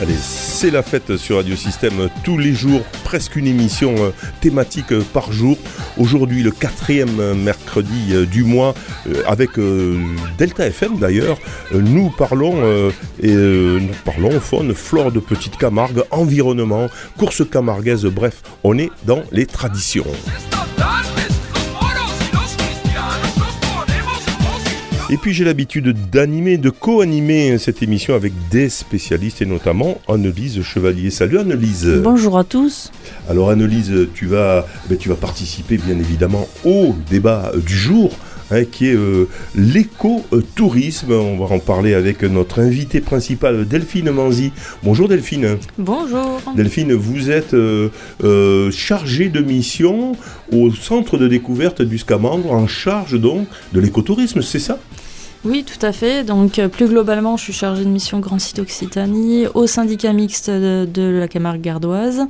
Allez, c'est la fête sur Radio Système tous les jours, presque une émission euh, thématique euh, par jour. Aujourd'hui, le quatrième euh, mercredi euh, du mois, euh, avec Delta FM d'ailleurs, nous parlons et nous parlons faune, flore de Petite Camargue, environnement, course camarguaise, bref, on est dans les traditions. Et puis j'ai l'habitude d'animer, de co-animer cette émission avec des spécialistes et notamment Annelise Chevalier. Salut Annelise. Bonjour à tous. Alors Annelise, tu vas, ben, tu vas participer bien évidemment au débat euh, du jour. hein, qui est euh, l'éco-tourisme. On va en parler avec notre invitée principale, Delphine Manzi. Bonjour Delphine. Bonjour. Delphine, vous êtes euh, euh, chargée de mission au centre de découverte du Scamandre, en charge donc de l'écotourisme, c'est ça? Oui, tout à fait. Donc, euh, plus globalement, je suis chargée de mission Grand Site Occitanie au syndicat mixte de, de la Camargue gardoise.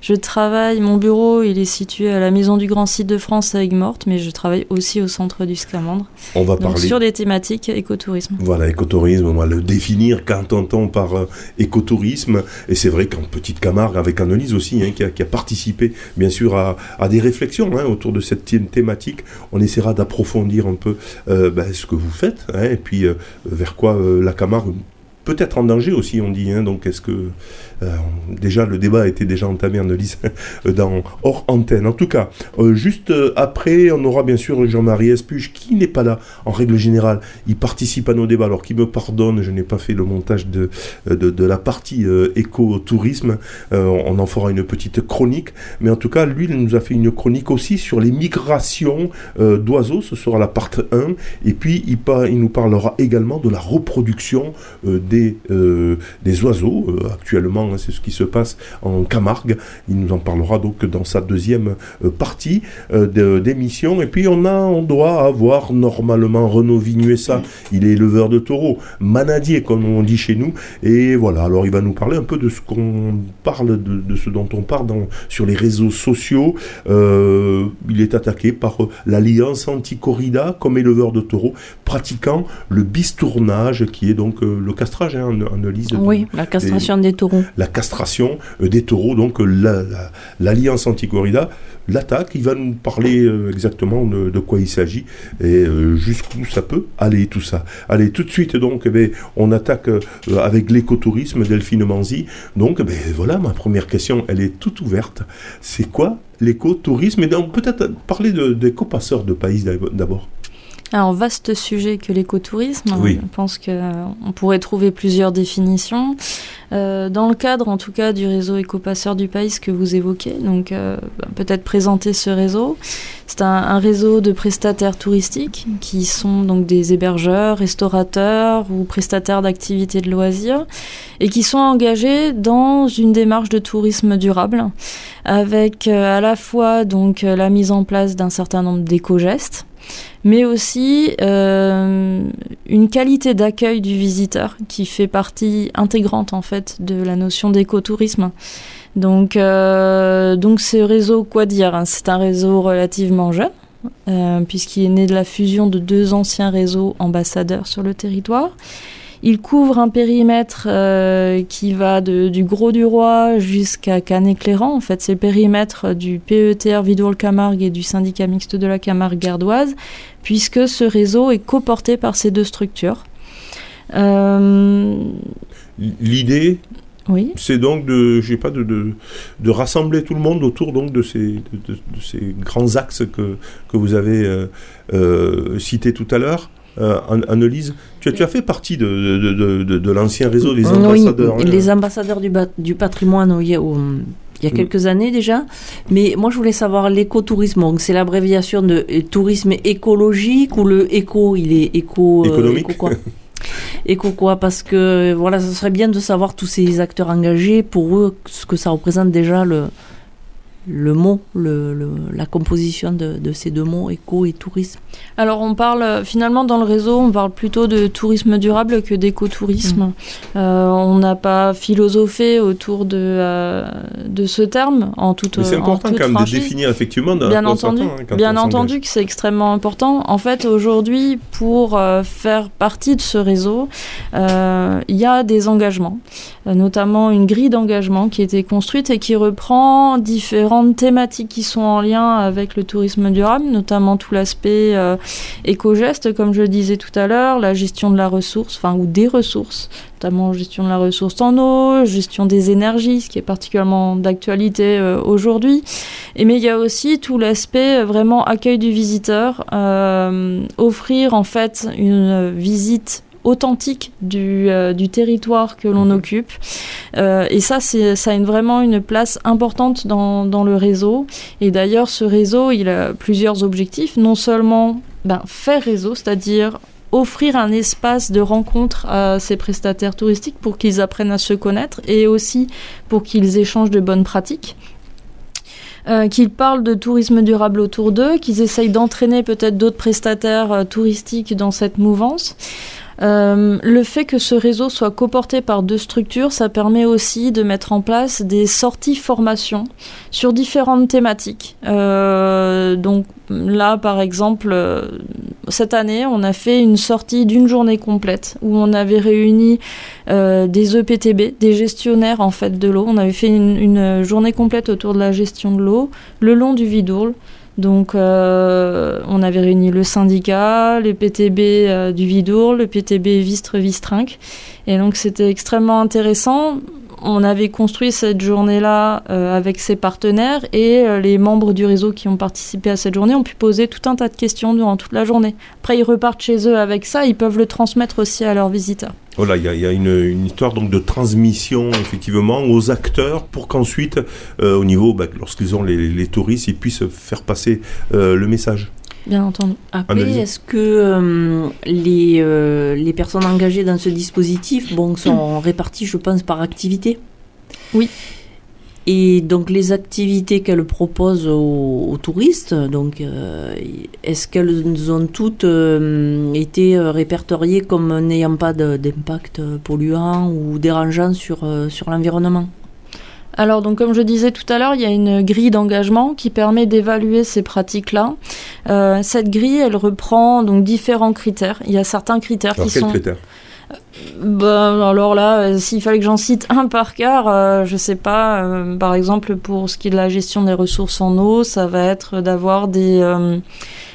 Je travaille, mon bureau, il est situé à la Maison du Grand Site de France à Aigues-Mortes, mais je travaille aussi au centre du Scamandre. On va Donc, parler. sur des thématiques écotourisme. Voilà, écotourisme, on va le définir quand on entend par euh, écotourisme. Et c'est vrai qu'en Petite Camargue, avec Annelise aussi, hein, qui, a, qui a participé bien sûr à, à des réflexions hein, autour de cette thé- thématique, on essaiera d'approfondir un peu euh, ben, ce que vous faites, et puis euh, vers quoi euh, la Camargue peut être en danger aussi, on dit. hein. donc est-ce que déjà le débat a été déjà entamé en Annelise dans hors antenne. En tout cas, euh, juste euh, après, on aura bien sûr Jean-Marie Espuche qui n'est pas là en règle générale. Il participe à nos débats. Alors qu'il me pardonne, je n'ai pas fait le montage de, de, la partie euh, éco-tourisme. Euh, on en fera une petite chronique. Mais en tout cas, lui, il nous a fait une chronique aussi sur les migrations euh, d'oiseaux. Ce sera la partie 1. Et puis, il, pa- il nous parlera également de la reproduction euh, des, euh, des oiseaux. Euh, actuellement, c'est ce qui se passe en Camargue. Il nous en parlera donc dans sa deuxième euh, partie euh, d'émission. Et puis, on, a, on doit avoir normalement Renaud Vignuessa. Il est éleveur de taureaux, manadier, comme on dit chez nous. Et voilà, alors il va nous parler un peu de ce qu'on parle, de, de ce dont on parle dans, sur les réseaux sociaux. Euh, il est attaqué par l'Alliance anti-corrida comme éleveur de taureaux, pratiquant le bistournage, qui est donc le castrage, hein, Annelise, Oui, la castration des taureaux. La castration euh, des taureaux, donc euh, la- la- l'Alliance anti-corrida l'attaque. Il va nous parler euh, exactement de, quoi il s'agit et jusqu'où ça peut aller tout ça. Allez, tout de suite donc, eh ben, on attaque avec l'écotourisme, Delphine Manzi. Donc, eh ben, voilà, ma première question, elle est toute ouverte. C'est quoi l'écotourisme? Et peut-être parler de- d'éco-passeurs de pays d'abord. Alors, vaste sujet que l'écotourisme. Oui. Je pense qu'on pourrait trouver plusieurs définitions. Euh, dans le cadre, en tout cas, du réseau écopasseur du pays que vous évoquez, donc euh, bah, peut-être présenter ce réseau. C'est un, un réseau de prestataires touristiques qui sont donc des hébergeurs, restaurateurs ou prestataires d'activités de loisirs et qui sont engagés dans une démarche de tourisme durable avec euh, à la fois donc euh, la mise en place d'un certain nombre d'éco-gestes mais aussi euh, une qualité d'accueil du visiteur qui fait partie intégrante en fait de la notion d'écotourisme. Donc, euh, donc ce réseau, quoi dire hein, C'est un réseau relativement jeune, euh, puisqu'il est né de la fusion de deux anciens réseaux ambassadeurs sur le territoire. Il couvre un périmètre euh, qui va de- du Gros du Roi jusqu'à Canet-Cléran. En fait, c'est le périmètre du PETR Vidourle-Camargue et du syndicat mixte de la Camargue gardoise, puisque ce réseau est coporté par ces deux structures. Euh, L'idée, oui. c'est donc de, je sais pas, de, de, de rassembler tout le monde autour donc de ces, de grands axes que, que vous avez euh, euh, cités tout à l'heure. Euh, Anne- Annelise, tu, as- tu as fait partie de, de, de, l'ancien réseau des ambassadeurs. hein. les ambassadeurs du, patrimoine, oui, au- il y a Mm. quelques années déjà. Mais moi, je voulais savoir l'écotourisme. Donc, c'est l'abréviation de euh, tourisme écologique ou le éco, il est éco. euh, Économique. éco quoi? Éco quoi? Parce que voilà, ce serait bien de savoir tous ces acteurs engagés pour eux ce que ça représente déjà le le mot, le, le- la composition de, de ces deux mots, éco et tourisme. Alors on parle euh, finalement dans le réseau, on parle plutôt de tourisme durable que d'écotourisme. Euh, on n'a pas philosophé autour de, euh, de ce terme en toute Mais c'est en important toute quand même de définir effectivement dans Bien entendu, hein, bien entendu que c'est extrêmement important. En fait, aujourd'hui, pour euh, faire partie de ce réseau, euh, il y a des engagements, notamment une grille d'engagement qui a été construite et qui reprend différentes thématiques qui sont en lien avec le tourisme durable, notamment tout l'aspect euh, éco-geste, comme je disais tout à l'heure, la gestion de la ressource, enfin ou des ressources, notamment gestion de la ressource en eau, gestion des énergies, ce qui est particulièrement d'actualité euh, aujourd'hui. Et mais il y a aussi tout l'aspect euh, vraiment accueil du visiteur, offrir en fait une visite authentique du, euh, du territoire que l'on occupe. Euh, et ça, c'est, ça a une- vraiment une place importante dans, dans le réseau. Et d'ailleurs, ce réseau, il a plusieurs objectifs. Non seulement ben, faire réseau, c'est-à-dire offrir un espace de rencontre à ces prestataires touristiques pour qu'ils apprennent à se connaître et aussi pour qu'ils échangent de bonnes pratiques. Euh, qu'ils parlent de tourisme durable autour d'eux, qu'ils essayent d'entraîner peut-être d'autres prestataires euh, touristiques dans cette mouvance. Euh, le fait que ce réseau soit coporté par deux structures, ça permet aussi de mettre en place des sorties formation sur différentes thématiques. Euh, donc là, par exemple, euh, cette année, on a fait une sortie d'une journée complète où on avait réuni des EPTB, des gestionnaires en fait de l'eau. On avait fait une, une journée complète autour de la gestion de l'eau le long du Vidourle. Donc, euh, on avait réuni le syndicat, le PTB euh, du Vidourle, le PTB Vistre-Vistrinck. Et donc, c'était extrêmement intéressant. On avait construit cette journée-là euh, avec ses partenaires et euh, les membres du réseau qui ont participé à cette journée ont pu poser tout un tas de questions durant toute la journée. Après, ils repartent chez eux avec ça, ils peuvent le transmettre aussi à leurs visiteurs. Voilà, il y a, y a une, histoire donc de transmission effectivement aux acteurs pour qu'ensuite, euh, au niveau, bah, lorsqu'ils ont les, touristes, ils puissent faire passer le message. Bien entendu. Après, est-ce que euh, les, euh, les personnes engagées dans ce dispositif bon, sont réparties, je pense, par activité? Oui. Et donc les activités qu'elles proposent aux, aux touristes, donc euh, est-ce qu'elles ont toutes euh, été répertoriées comme n'ayant pas d'impact polluant ou dérangeant sur, euh, sur l'environnement? Alors, donc, comme je disais tout à l'heure, il y a une grille d'engagement qui permet d'évaluer ces pratiques-là. Euh, cette grille, elle reprend donc différents critères. Il y a certains critères Alors, qui quels sont. critères? Ben, alors là, euh, s'il fallait que j'en cite un par cœur, euh, je sais pas. euh, par exemple, pour ce qui est de la gestion des ressources en eau, ça va être d'avoir des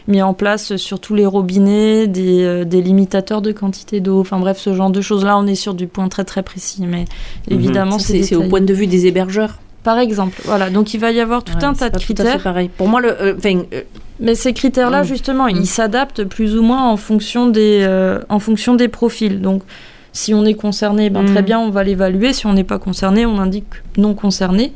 mis en place sur tous les robinets des, euh, des limitateurs de quantité d'eau. Enfin bref, ce genre de choses. Là, on est sur du point très très précis, mais Mhm. évidemment, c'est au point de vue des hébergeurs. Par exemple, voilà. Donc il va y avoir tout Ouais, un tas de critères. pareil. Pour moi, le, euh, euh, Mais ces critères-là, Mm. justement, Mm. ils s'adaptent plus ou moins en fonction des, euh, en fonction des profils. Donc, si on est concerné, ben, très Mm. bien, on va l'évaluer. Si on n'est pas concerné, on indique non concerné.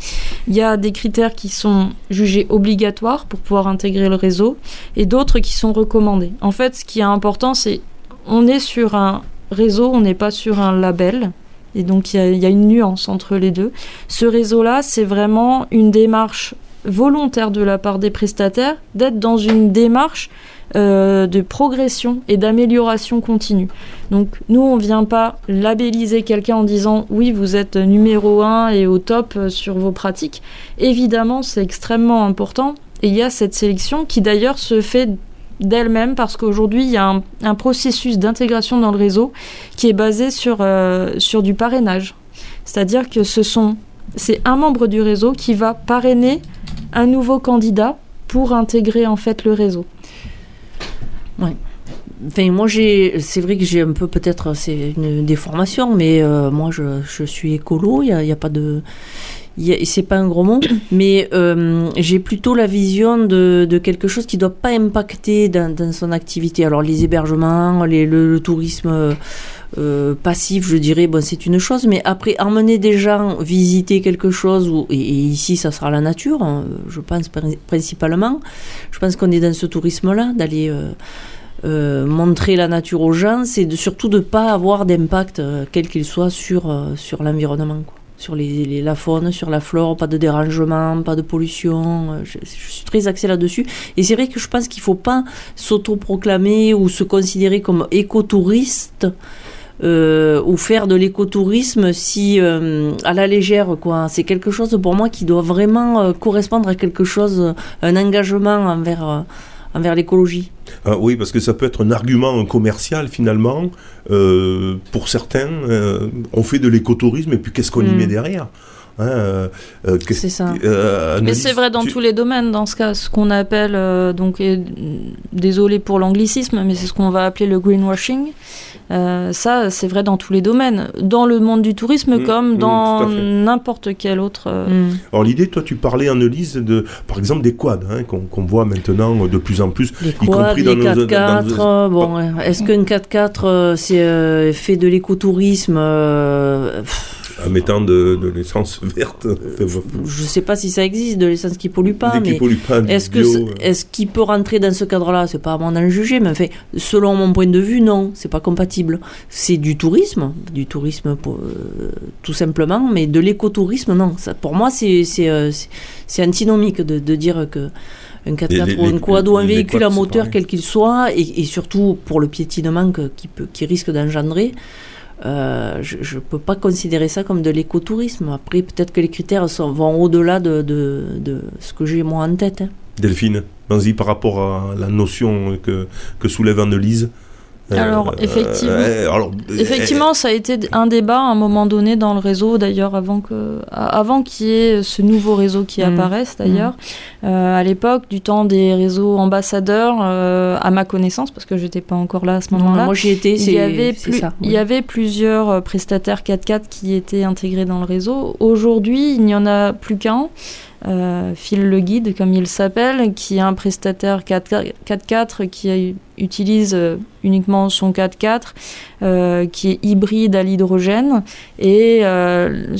Il y a des critères qui sont jugés obligatoires pour pouvoir intégrer le réseau et d'autres qui sont recommandés. En fait, ce qui est important, c'est on est sur un réseau, on n'est pas sur un label. Et donc, il y a- il y a une nuance entre les deux. Ce réseau-là, c'est vraiment une démarche volontaire de la part des prestataires d'être dans une démarche euh, de progression et d'amélioration continue. Donc nous, on ne vient pas labelliser quelqu'un en disant oui, vous êtes numéro un et au top euh, sur vos pratiques. Évidemment, c'est extrêmement important et il y a cette sélection qui d'ailleurs se fait d'elle-même parce qu'aujourd'hui, il y a un, processus d'intégration dans le réseau qui est basé sur, euh, sur du parrainage. C'est-à-dire que ce sont c'est un membre du réseau qui va parrainer un nouveau candidat pour intégrer en fait le réseau. Enfin, moi, j'ai, c'est vrai que j'ai un peu peut-être, c'est une déformation, mais euh, moi, je, suis écolo. Il y a, pas de, c'est pas un gros mot, mais euh, j'ai plutôt la vision de, quelque chose qui doit pas impacter dans, son activité. Alors, les hébergements, les, le, tourisme. euh, euh, passif, je dirais, bon, c'est une chose, mais après, emmener des gens visiter quelque chose, et, ici, ça sera la nature, hein, je pense prin- principalement. Je pense qu'on est dans ce tourisme-là, d'aller montrer la nature aux gens, c'est surtout de ne pas avoir d'impact, quel qu'il soit, sur l'environnement. Sur les, la faune, sur la flore, pas de dérangement, pas de pollution. euh, Je, suis très axée là-dessus. Et c'est vrai que je pense qu'il faut pas s'autoproclamer ou se considérer comme écotouriste. euh, ou faire de l'écotourisme si euh, à la légère quoi c'est quelque chose pour moi qui doit vraiment correspondre à quelque chose un engagement envers envers l'écologie Ah oui, parce que ça peut être un argument commercial finalement. Euh, pour certains, euh, on fait de l'écotourisme et puis qu'est-ce qu'on y Mm. met derrière? Hein, euh, euh, c'est ça euh, Mais c'est vrai dans tu- tous les domaines, dans ce cas, ce qu'on appelle, euh, donc, et, désolé pour l'anglicisme, mais c'est ce qu'on va appeler le greenwashing. Euh, ça, c'est vrai dans tous les domaines, dans le monde du tourisme Mm, comme mm, dans n'importe quel autre. euh, Mm. Alors l'idée, toi, tu parlais, Annelise, de, par exemple, des quads, hein, qu'on voit maintenant de plus en plus. Les y quads, compris les dans nos- 4x4, dans euh, bon, est-ce qu'un 4x4 euh, c'est euh, fait de l'écotourisme euh, en mettant de, de l'essence verte, Je sais pas si ça existe, de l'essence qui pollue pas, qu'il mais pollue pas, est-ce que euh. est-ce qu'il peut rentrer dans ce cadre-là? C'est pas à moi d'en juger, mais enfin, selon mon point de vue, non, c'est pas compatible. C'est du tourisme, du tourisme pour, euh, tout simplement, mais de l'écotourisme, non. Ça, pour moi, c'est c'est euh, antinomique de, de dire que un 4x4 les- ou un quad ou un véhicule à moteur, quel qu'il soit, et, et surtout pour le piétinement que- qui, peut, qui risque d'engendrer, euh, je ne peux pas considérer ça comme de l'écotourisme. Après, peut-être que les critères vont au-delà de, de, de ce que j'ai moi en tête. hein. Delphine, vas-y par rapport à la notion que, que soulève Annelise. Euh, Alors, effectivement- euh, alors, Effectivement, ça a été un débat à un moment donné dans le réseau, d'ailleurs, avant que, avant qu'il y ait ce nouveau réseau qui Mm. apparaisse, d'ailleurs. Euh, à l'époque, du temps des réseaux ambassadeurs, euh, à ma connaissance, parce que j'étais pas encore là à ce moment-là. moi j'y étais, Il c'est y, avait c'est plus- ça. il y avait plusieurs prestataires 4x4 qui étaient intégrés dans le réseau. Aujourd'hui, il n'y en a plus qu'un. Euh, Phil le guide, comme il s'appelle, qui est un prestataire 4x4 4x4 qui utilise euh, uniquement son 4x4, euh, qui est hybride à l'hydrogène. Et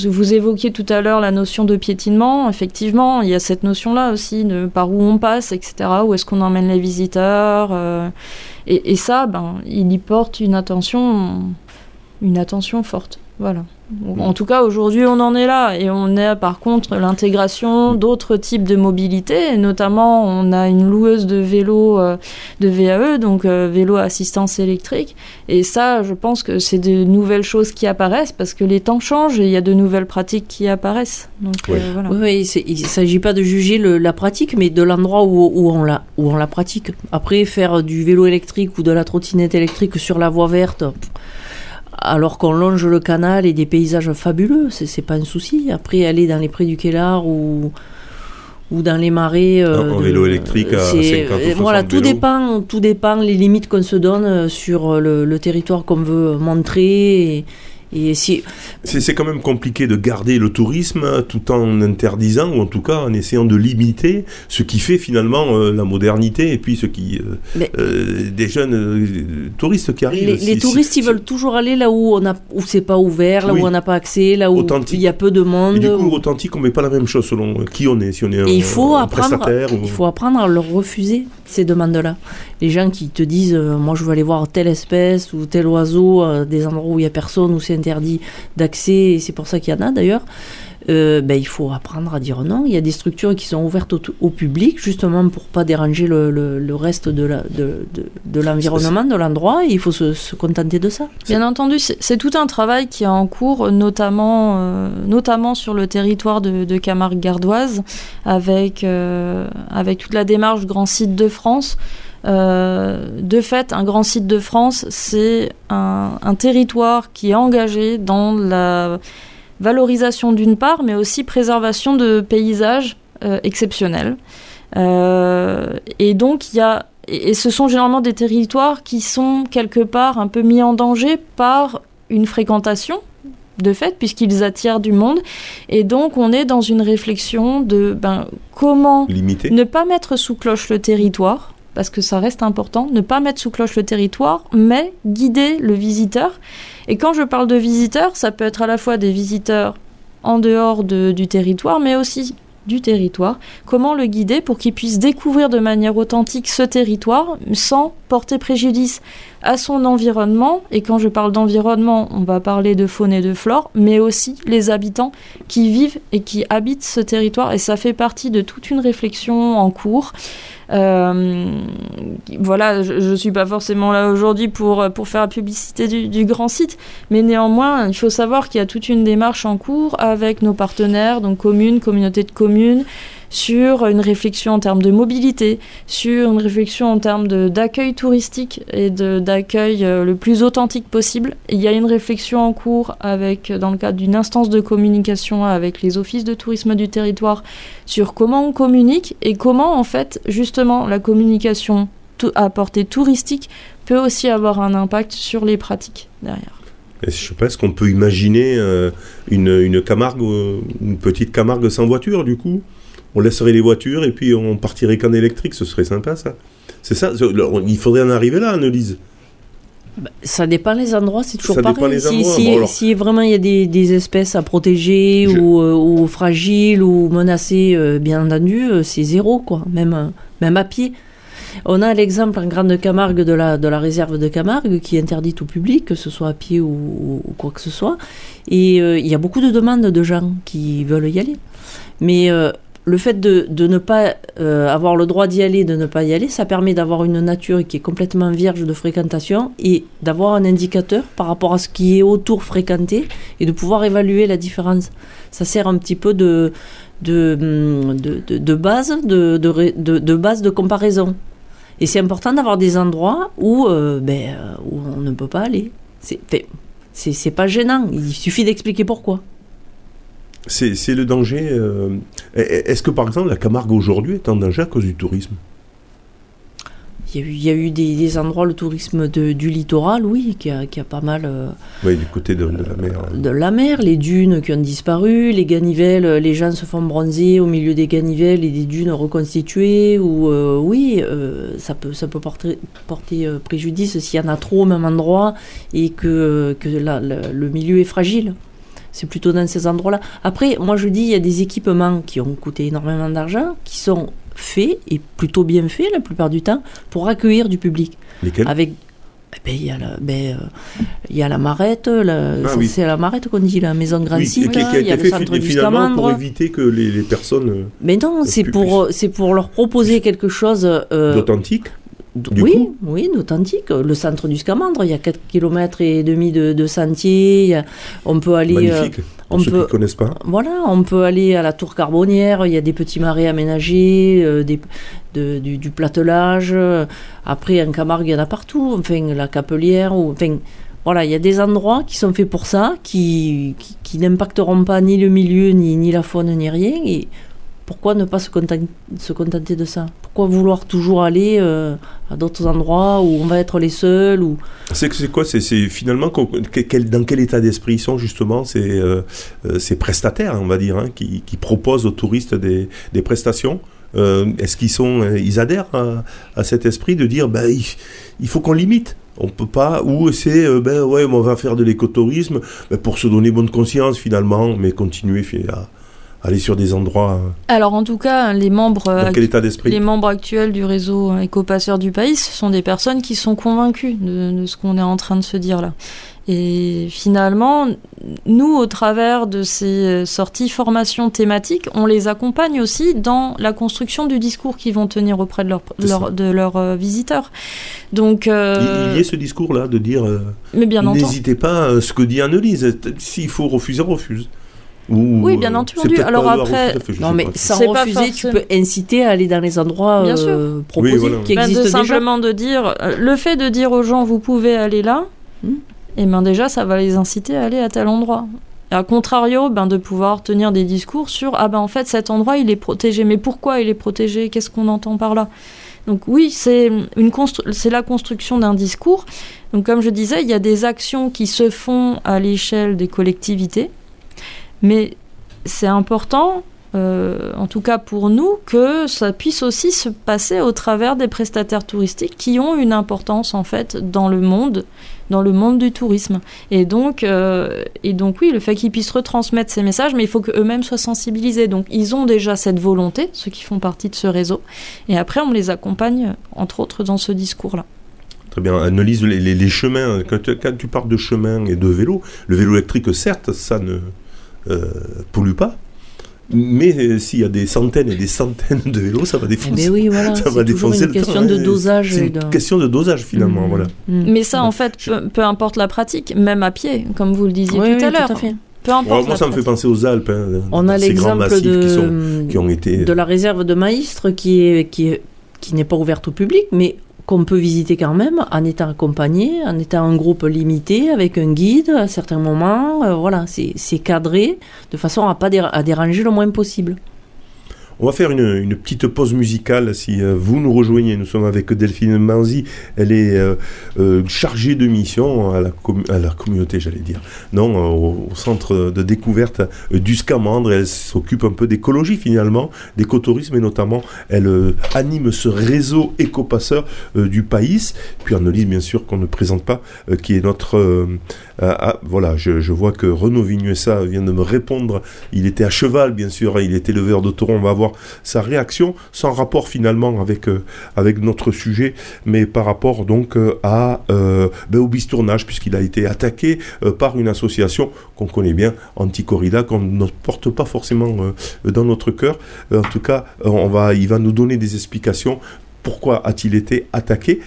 vous évoquiez tout à l'heure la notion de piétinement. Effectivement, il y a cette notion-là aussi de par où on passe, etc. Où est-ce qu'on emmène les visiteurs et, et ça, ben, il y porte une attention, une attention forte. Voilà. En tout cas, aujourd'hui, on en est là. Et on a par contre l'intégration d'autres types de mobilité. Et notamment, on a une loueuse de vélo euh, de VAE, donc euh, vélo à assistance électrique. Et ça, je pense que c'est de nouvelles choses qui apparaissent parce que les temps changent et il y a de nouvelles pratiques qui apparaissent. Donc euh, voilà. Oui, oui, c'est- il ne s'agit pas de juger le- la pratique, mais de l'endroit où, où, on la, où on la pratique. Après, faire du vélo électrique ou de la trottinette électrique sur la voie verte, pff, alors qu'on longe le canal et des paysages fabuleux, c'est pas un souci. Après, aller dans les prés du Kellar ou, ou dans les marais. euh, En de- vélo électrique à c'est- 50 ou euh, Voilà, 60 tout vélos. dépend, tout dépend les limites qu'on se donne euh, sur le, le territoire qu'on veut montrer. Et, et si, C'est quand même compliqué de garder le tourisme tout en interdisant, ou en tout cas en essayant de limiter ce qui fait finalement euh, la modernité et puis ce qui. euh, euh, des jeunes touristes qui arrivent. Les, les touristes, ils veulent toujours aller là où on a, où c'est pas ouvert, là Oui. où on n'a pas accès, là où Authentique. il y a peu de monde. Et du coup, authentique, on met pas la même chose selon qui on est. Si on est un, il faut un apprendre, prestataire ou- il faut apprendre à leur refuser ces demandes-là. Les gens qui te disent, euh, moi je veux aller voir telle espèce ou tel oiseau, euh, des endroits où il y a personne, où c'est interdit d'accès, et c'est pour ça qu'il y en a d'ailleurs. Euh, ben, il faut apprendre à dire non. Il y a des structures qui sont ouvertes au, public, justement pour pas déranger le, reste de l'environnement, de l'endroit, et il faut se, contenter de ça. Bien entendu, c'est tout un travail qui est en cours, notamment, euh, sur le territoire de, de Camargue gardoise, avec, euh, avec toute la démarche Grand Site de France. De fait, un grand site de France, c'est un territoire qui est engagé dans la valorisation d'une part, mais aussi préservation de paysages euh, exceptionnels. Euh, et donc, il y a et ce sont généralement des territoires qui sont quelque part un peu mis en danger par une fréquentation de fait, puisqu'ils attirent du monde. Et donc, on est dans une réflexion de ben, comment limité. ne pas mettre sous cloche le territoire, parce que ça reste important, ne pas mettre sous cloche le territoire, mais guider le visiteur. Et quand je parle de visiteurs, ça peut être à la fois des visiteurs en dehors de- du territoire, mais aussi du territoire. Comment le guider pour qu'il puisse découvrir de manière authentique ce territoire sans porter préjudice à son environnement. Et quand je parle d'environnement, on va parler de faune et de flore, mais aussi les habitants qui vivent et qui habitent ce territoire. Et ça fait partie de toute une réflexion en cours. Euh, voilà, je ne suis pas forcément là aujourd'hui pour, pour faire la publicité du, du grand site, mais néanmoins, il faut savoir qu'il y a toute une démarche en cours avec nos partenaires, donc communes, communautés de communes, sur une réflexion en termes de mobilité, sur une réflexion en termes d'accueil touristique et d'accueil euh, le plus authentique possible. Il y a une réflexion en cours avec, dans le cadre d'une instance de communication avec les offices de tourisme du territoire sur comment on communique et comment en fait justement la communication à portée touristique peut aussi avoir un impact sur les pratiques derrière. Et je est-ce qu'on peut imaginer euh, une, Camargue, euh, une petite Camargue sans voiture, du coup? On laisserait les voitures et puis on partirait qu'en électrique, ce serait sympa, ça. C'est ça, il faudrait en arriver là, Annelise. Ça dépend les endroits, c'est toujours Ça pareil. si, endroits. si- Bon, alors- si vraiment il y a des, des espèces à protéger Je- ou, euh, ou fragiles ou menacées, euh, bien entendu, euh, c'est zéro, quoi, même, même à pied. On a l'exemple en Grande Camargue de la, de la réserve de Camargue qui est interdite au public, que ce soit à pied ou, ou- ou quoi que ce soit. Et il y a beaucoup de demandes de gens qui veulent y aller. Mais le fait de, ne pas euh, avoir le droit d'y aller, de ne pas y aller, ça permet d'avoir une nature qui est complètement vierge de fréquentation et d'avoir un indicateur par rapport à ce qui est autour fréquenté et de pouvoir évaluer la différence. Ça sert un petit peu de, base de, comparaison. Et c'est important d'avoir des endroits où, euh, ben, euh, on ne peut pas aller. C'est c'est c'est pas gênant, il suffit d'expliquer pourquoi. C'est le danger. euh, Est-ce que, par exemple, la Camargue aujourd'hui est en danger à cause du tourisme? Il y a eu, il y a eu des, des endroits, le tourisme de- du littoral, oui, qui a, qui a pas mal euh, Oui, du côté de, de la mer. de la mer, les dunes qui ont disparu, les ganivelles, les gens se font bronzer au milieu des ganivelles et des dunes reconstituées, ou euh, oui, ça peut, ça peut porter, porter préjudice s'il y en a trop au même endroit et que, que la- la- le milieu est fragile. C'est plutôt dans ces endroits-là. Après, moi je dis, il y a des équipements qui ont coûté énormément d'argent, qui sont faits, et plutôt bien faits la plupart du temps, pour accueillir du public. Lesquels? Avec. eh ben, Il y, a la- ben, euh, il y a la marette, la- Ah c'est oui. c'est à la marette qu'on dit, la maison de grand Oui, qui, qui a il y a le fait centre du pour éviter que les, les personnes euh, Mais non, c'est pour, c'est pour leur proposer quelque chose. euh, d'authentiques. Du oui, coup oui, d'authentique. Le centre du Scamandre, il y a 4 km et demi de, a- on peut aller. euh, Magnifique. on ceux qui peut- ne connaissent pas. Voilà, on peut aller à la tour carbonnière, il y a des petits marais aménagés, euh, des, de- du, du platelage. Après, en Camargue, il y en a partout. Enfin, la Capelière. Ou, enfin, voilà, il y a des endroits qui sont faits pour ça, qui, qui, qui n'impacteront pas ni le milieu, ni, ni la faune, ni rien. Et pourquoi ne pas se contenter, de ça? Pourquoi vouloir toujours aller euh, à d'autres endroits où on va être les seuls. C'est quoi? C'est finalement dans quel état d'esprit sont justement ces, euh, euh, prestataires, on va dire, hein, qui, proposent aux touristes des, prestations? Est-ce qu'ils sont, ils adhèrent à, cet esprit de dire, ben, il, faut qu'on limite? On peut pas. Ou c'est, ben ouais, on va faire de l'écotourisme ben, pour se donner bonne conscience finalement, mais continuer à, aller sur des endroits. euh, Alors en tout cas, les membres, Dans quel état d'esprit les membres actuels du réseau euh, éco-passeurs du pays, ce sont des personnes qui sont convaincues de, de ce qu'on est en train de se dire là. Et finalement, nous, au travers de ces euh, sorties formations thématiques, on les accompagne aussi dans la construction du discours qu'ils vont tenir auprès de leurs C'est leur, ça. de leurs visiteurs. Donc, euh, Il, y a ce discours-là de dire. euh, mais bien entendu. N'hésitez pas à ce que dit Annelise. S'il faut refuser, refuse. Ou, Oui, bien euh, entendu. c'est peut-être Alors après- Non, mais sans C'est pas refuser, tu peux inciter à aller dans les endroits Bien euh, proposés Oui, voilà. qui Ben, de existent déjà. simplement de dire euh, le fait de dire aux gens vous pouvez aller là Hmm. et ben déjà ça va les inciter à aller à tel endroit. Et à contrario ben de pouvoir tenir des discours sur ah ben en fait cet endroit il est protégé. Mais pourquoi il est protégé? Qu'est-ce qu'on entend par là? Donc oui c'est une constru- c'est la construction d'un discours. Donc comme je disais il y a des actions qui se font à l'échelle des collectivités mais c'est important euh, en tout cas pour nous, que ça puisse aussi se passer au travers des prestataires touristiques qui ont une importance en fait dans le monde, dans le monde du tourisme. Et donc, euh, et donc oui, le fait qu'ils puissent retransmettre ces messages, mais il faut qu'eux-mêmes soient sensibilisés. Donc ils ont déjà cette volonté, ceux qui font partie de ce réseau, et après on les accompagne, entre autres, dans ce discours-là. Très bien. Analyse les, chemins. Quand tu, parles de chemin et de vélo, le vélo électrique, certes, ça ne pollue pas. Mais euh, s'il y a des centaines et des centaines de vélos, ça va Eh défoncer. ben oui, voilà. ça C'est va toujours défoncer une le question de hein. dosage. C'est une de- question de dosage finalement. Mm. Voilà. Mm. Mais ça, Bon, en fait, je- peu, peu importe la pratique, même à pied, comme vous le disiez Oui, tout oui, à l'heure. tout à fait. Peu Ouais, importe. moi, ça me fait penser aux Alpes. hein, On a l'exemple massifs de, qui, sont, qui ont été. de la réserve de Maïstre qui est qui est- qui n'est pas ouverte au public, mais qu'on peut visiter quand même en étant accompagné, en étant un groupe limité avec un guide à certains moments. Euh, voilà, c'est cadré de façon à pas à déranger le moins possible. On va faire une, petite pause musicale si euh, vous nous rejoignez. Nous sommes avec Delphine Manzi. Elle est euh, euh, chargée de mission à la, à la communauté, j'allais dire. Non, au, centre de découverte du Scamandre. Elle s'occupe un peu d'écologie finalement, d'écotourisme et notamment elle anime ce réseau éco-passeur du pays. Puis Annelise, bien sûr, qu'on ne présente pas, qui est notre... ah, ah, voilà, je, je vois que Renaud Vignuessa vient de me répondre. Il était à cheval, bien sûr, il était leveur de taureau. On va voir sa réaction, sans rapport finalement avec, euh, avec notre sujet, mais par rapport donc euh, à, euh, ben, au bistournage, puisqu'il a été attaqué par une association qu'on connaît bien, Anticorrida, qu'on ne porte pas forcément dans notre cœur. En tout cas, on va, il va nous donner des explications. Pourquoi a-t-il été attaqué?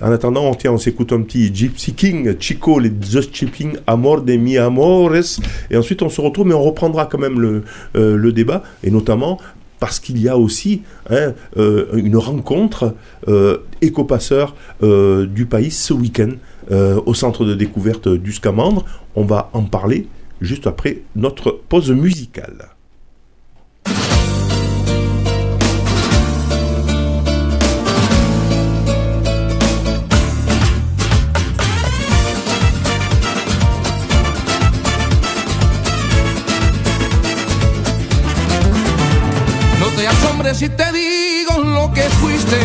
En attendant, on, tient, on s'écoute un petit Gypsy King, Chico, les Just Chipping, Amor de mi amores. Et ensuite, on se retrouve, mais on reprendra quand même le, le débat, et notamment parce qu'il y a aussi hein, euh, une rencontre euh, éco-passeur euh, du pays ce week-end euh, au centre de découverte du Scamandre. On va en parler juste après notre pause musicale. Si te digo lo que fuiste,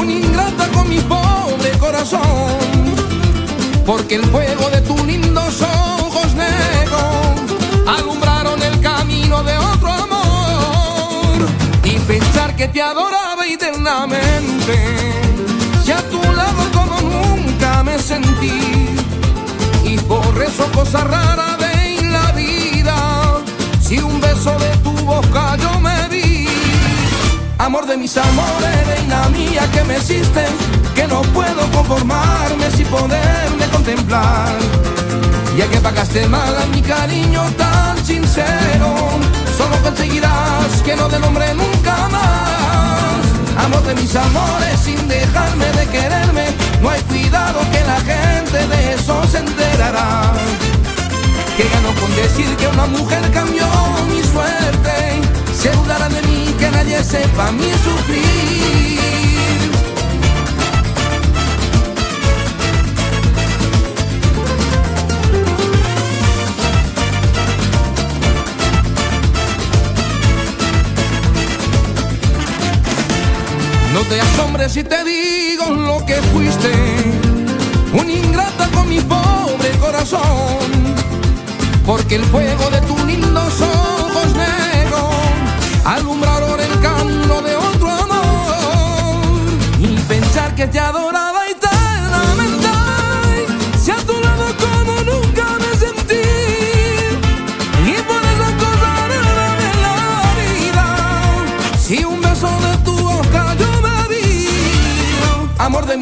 un ingrata con mi pobre corazón, porque el fuego de tus lindos ojos negros alumbraron el camino de otro amor. Y pensar que te adoraba eternamente, si a tu lado como nunca me sentí. Y por eso cosa rara de la vida. Si un beso de tu boca yo me amor de mis amores, reina mía que me hiciste, que no puedo conformarme sin poderme contemplar. Ya que pagaste mal a mi cariño tan sincero, solo conseguirás que no te nombre nunca más. Amor de mis amores, sin dejarme de quererme, no hay cuidado que la gente de eso se enterará. Que ganó con decir que una mujer cambió mi suerte, se burlarán de mí, que nadie sepa mi sufrir. No te asombres si te digo lo que fuiste, un ingrata con mi pobre corazón, porque el fuego de tus lindos ojos negros alumbraron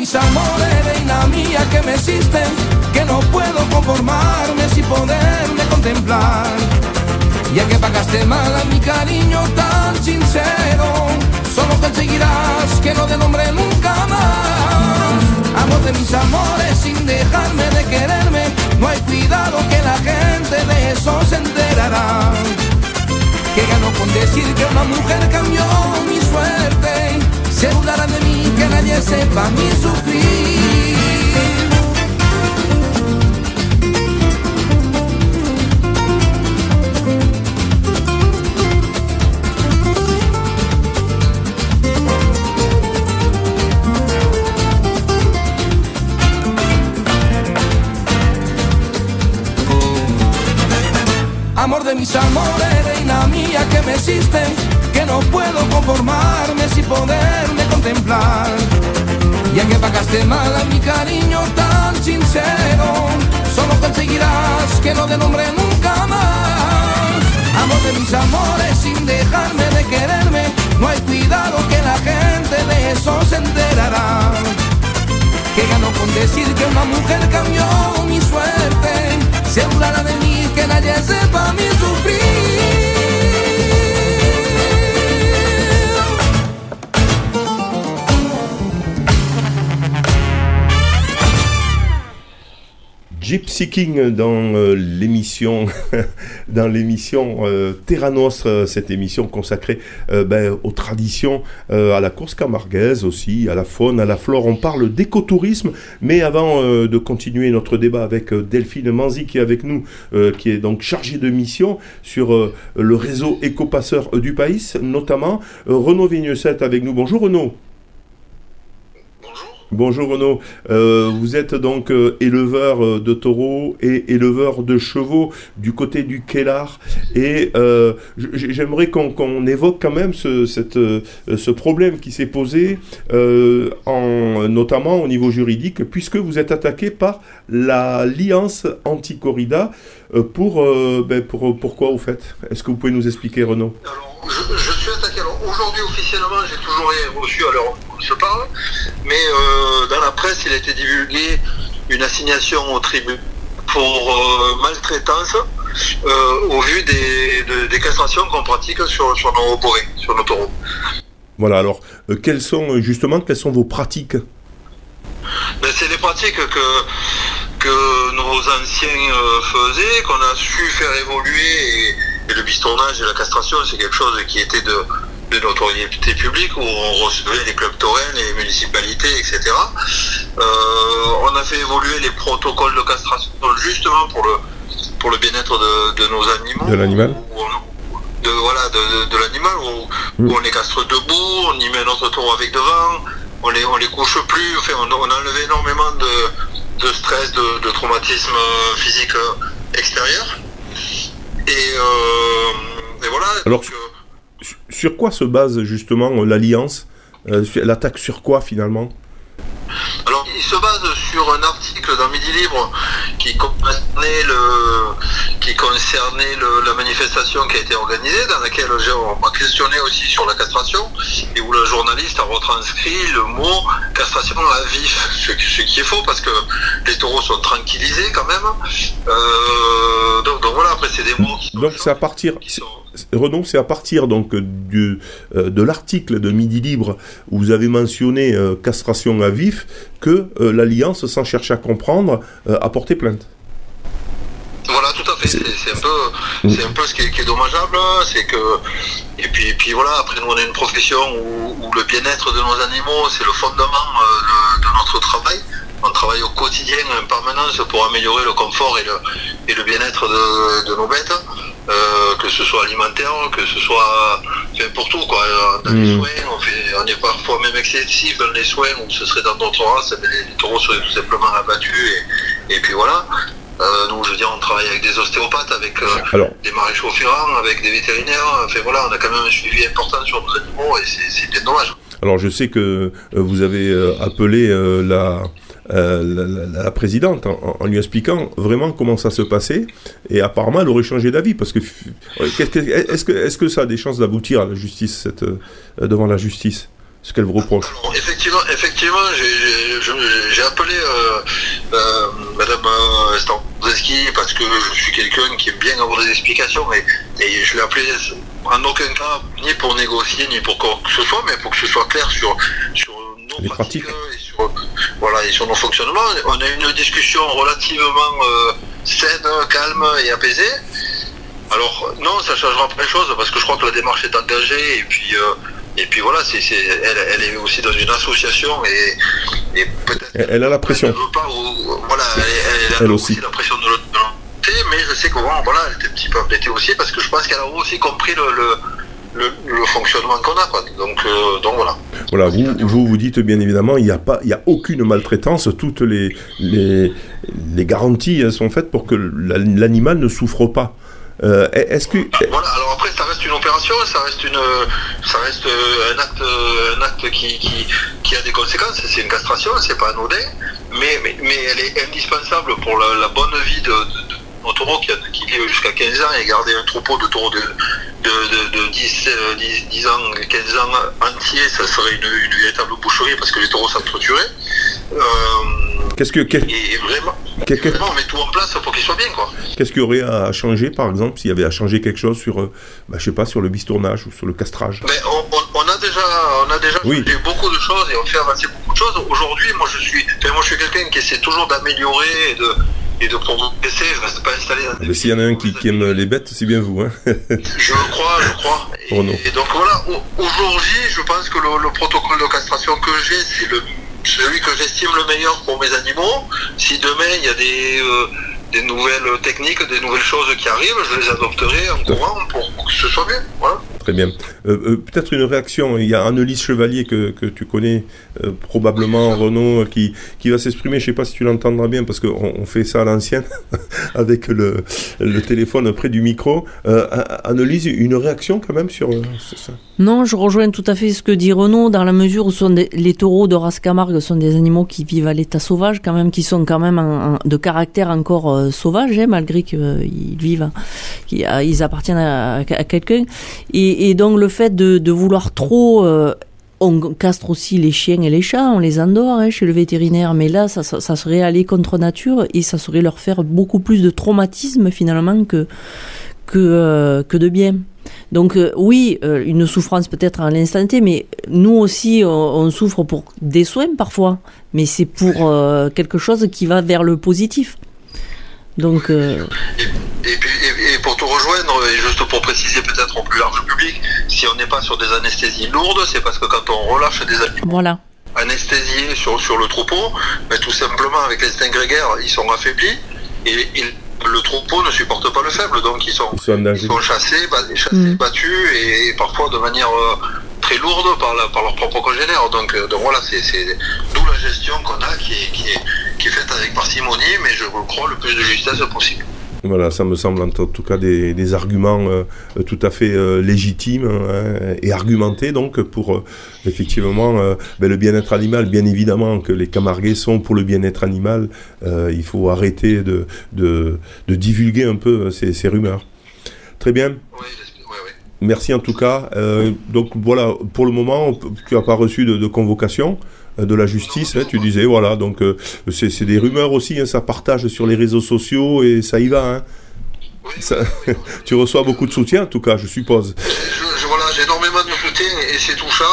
mis amores, reina mía que me hiciste, que no puedo conformarme sin poderme contemplar. Ya que pagaste mal a mi cariño tan sincero, solo conseguirás que no te nombre nunca más. Amor de mis amores, sin dejarme de quererme, no hay cuidado que la gente de eso se enterará. Que ganó con decir que una mujer cambió mi suerte, se burlarán de mí, que nadie sepa mi sufrir. Que no puedo conformarme sin poderme contemplar. Ya que pagaste mal a mi cariño tan sincero, solo conseguirás que no te nombre nunca más. Amor de mis amores sin dejarme de quererme, no hay cuidado que la gente de eso se enterará. Que ganó con decir que una mujer cambió mi suerte, se burlará de mí que nadie sepa mi sufrir. Gypsy King dans euh, l'émission dans l'émission euh, Terra Nostra, cette émission consacrée euh, ben, aux traditions, à la course camarguaise aussi, à la faune, à la flore. On parle d'écotourisme, mais avant de continuer notre débat avec Delphine Manzi qui est avec nous, qui est donc chargée de mission sur le réseau écopasseur du pays, notamment Renaud Vignesette avec nous. Bonjour Renaud. Bonjour Renaud, euh, vous êtes donc euh, éleveur euh, de taureaux et éleveur de chevaux du côté du Kellar. Et j'aimerais qu'on évoque quand même ce, problème qui s'est posé en, notamment au niveau juridique puisque vous êtes attaqué par l'Alliance anti-corrida ben pour, pourquoi au fait? Est-ce que vous pouvez nous expliquer Renaud? Je, suis attaqué. aujourd'hui officiellement j'ai toujours reçu où on se parle mais presse, il a été divulgué une assignation au tribunal pour euh, maltraitance euh, au vu des, castrations qu'on pratique sur, sur nos borés, sur nos taureaux. Voilà, alors quelles sont justement quelles sont vos pratiques? Ben, C'est les pratiques que, que nos anciens faisaient, qu'on a su faire évoluer et, et le bistonnage et la castration, c'est quelque chose qui était de, de notoriété publique où on recevait les clubs taurins, les municipalités, etc. Euh, on a fait évoluer les protocoles de castration justement pour le, pour le bien-être de, nos animaux. De l'animal de, Voilà, de, l'animal, mm. où, on les castre debout, on y met notre taureau avec devant, on les, on les couche plus, enfin, on, a enlevé énormément de, stress, de, traumatisme physique extérieur. Et, euh, voilà. Alors, sur quoi se base justement l'alliance? Euh, L'attaque sur quoi finalement? Il se base sur un article dans Midi Libre qui concernait, le, qui concernait la manifestation qui a été organisée, dans laquelle on m'a questionné aussi sur la castration, et où le journaliste a retranscrit le mot castration à vif, ce, qui est faux parce que les taureaux sont tranquillisés quand même. Euh, donc, voilà, après c'est des mots qui Donc c'est à partir... Renaud, c'est à partir donc du, euh, de l'article de Midi Libre où vous avez mentionné euh, castration à vif que euh, l'Alliance, sans chercher à comprendre, a porté plainte. Voilà, tout à fait. C'est un peu, c'est un peu ce qui est, dommageable, c'est que et puis, et puis voilà. Après, nous on a une profession où, le bien-être de nos animaux, c'est le fondement de, notre travail. On travaille au quotidien en permanence pour améliorer le confort et le, et le bien-être de, de, nos bêtes. Euh, que ce soit alimentaire, que ce soit enfin, pour tout quoi. Dans les mm. soins, on, fait, on est parfois même excessif dans les soins où ce serait dans d'autres races, mais les, taureaux seraient tout simplement abattus et, et puis voilà. Euh, nous, je veux dire, on travaille avec des ostéopathes, avec euh, des maréchaux ferrants, avec des vétérinaires. Enfin voilà, on a quand même un suivi important sur nos animaux et c'est bien dommage. Alors je sais que vous avez appelé la, euh, la, présidente en, lui expliquant vraiment comment ça se passait. Et apparemment, elle aurait changé d'avis. Parce que est-ce que, est que ça a des chances d'aboutir à la justice, cette, euh, devant la justice? Ce qu'elle vous reproche Effectivement, effectivement j'ai appelé euh, Madame parce que je suis quelqu'un qui aime bien avoir des explications et, et je l'ai appelé en aucun cas ni pour négocier ni pour quoi que ce soit, mais pour que ce soit clair sur, sur nos pratiques, et sur, voilà, et sur nos fonctionnements. On a eu une discussion relativement euh, saine, calme et apaisée. Alors non, ça changera pas les choses parce que je crois que la démarche est engagée et puis euh, et puis voilà, c'est, elle, est aussi dans une association et, peut-être elle, a la pression. Elle, pas, voilà, elle, a aussi. la pression de l'autre mais je sais que voilà, elle était un petit peu embêtée aussi parce que je pense qu'elle a aussi compris le le, fonctionnement qu'on a. Donc, euh, donc voilà. Voilà, vous, vous, vous dites bien évidemment, il n'y a, pas, il y a aucune maltraitance, toutes les, les, les garanties sont faites pour que l'animal ne souffre pas. Euh, est-ce que voilà alors après ça reste une opération ça reste une ça reste euh, un acte un acte qui, qui, qui a des conséquences. C'est une castration, c'est pas anodin, mais, mais, mais, elle est indispensable pour la, bonne vie de, nos taureaux qui, qui vivent jusqu'à 15 ans et garder un troupeau de taureaux de, de, 10, 10, ans, 15 ans entiers, ça serait une, véritable boucherie parce que les taureaux s'entretueraient. Euh, Qu'est-ce que. et vraiment, on met tout en place pour qu'ils soient bien, quoi. Qu'est-ce qu'il y aurait à changer, par exemple, s'il y avait à changer quelque chose sur, euh, bah, je sais pas, sur le bistournage ou sur le castrage? Ben, on, a déjà, on a déjà beaucoup de choses et on fait avancer beaucoup de choses. Aujourd'hui, moi, je suis, moi, je suis quelqu'un qui essaie toujours d'améliorer et de, et de progresser. Je reste pas installé. Dans Mais s'il y en a un qui, aime les bêtes, c'est bien vous, hein Je crois, je crois. Et, et donc voilà, aujourd'hui, je pense que le, le protocole de castration que j'ai, c'est le celui que j'estime le meilleur pour mes animaux. Si demain il y a des, euh, des nouvelles techniques, des nouvelles choses qui arrivent, je les adopterai en courant pour, que ce soit bien. Voilà. Très bien. Euh, euh, peut-être une réaction. Il y a Annelise Chevalier que, que tu connais probablement, Renaud, qui, qui va s'exprimer. Je ne sais pas si tu l'entendras bien parce qu'on on fait ça à l'ancienne avec le, le, téléphone près du micro. Annelise, une réaction quand même sur ça non, je rejoins tout à fait ce que dit Renaud, dans la mesure où sont les taureaux de race Camargue sont des animaux qui vivent à l'état sauvage, quand même, qui sont quand même de caractère encore euh, sauvage, hein, malgré qu'ils vivent, ils appartiennent à, quelqu'un. Et, donc le fait de, vouloir trop euh, on castre aussi les chiens et les chats, on les endort hein, chez le vétérinaire, mais là, ça, serait aller contre nature et ça serait leur faire beaucoup plus de traumatisme finalement que, que, euh, de bien. Donc euh, oui, une souffrance peut-être à l'instant T, mais nous aussi, on, souffre pour des soins parfois, mais c'est pour quelque chose qui va vers le positif. Donc. Et, rejoindre, et juste pour préciser peut-être au plus large public, si on n'est pas sur des anesthésies lourdes, c'est parce que quand on relâche des animaux. Voilà anesthésiés sur, sur le troupeau, mais tout simplement avec l'instinct grégaire, ils sont affaiblis et, et le troupeau ne supporte pas le faible, donc ils sont, chassés, mm. battus et, parfois de manière euh, très lourde par, par leurs propres congénères. Donc, euh, donc voilà, c'est d'où la gestion qu'on a qui est, qui, est, qui est faite avec parcimonie, mais je crois le plus de justesse possible. Voilà, ça me semble en tout cas des, arguments euh, tout à fait euh, légitimes hein, et argumentés donc pour euh, effectivement ben, le bien-être animal. Bien évidemment que les Camarguais sont pour le bien-être animal. il faut arrêter de, de, divulguer un peu ces, rumeurs. Très bien. Merci en tout cas. donc voilà, pour le moment, tu n'as pas reçu de convocation. Euh, de la justice, hein, tu disais, voilà, donc euh, c'est des rumeurs aussi, hein, ça partage sur les réseaux sociaux et ça y va. Hein. tu reçois beaucoup de soutien en tout cas, je suppose. voilà, j'ai énormément de soutien et c'est touchant.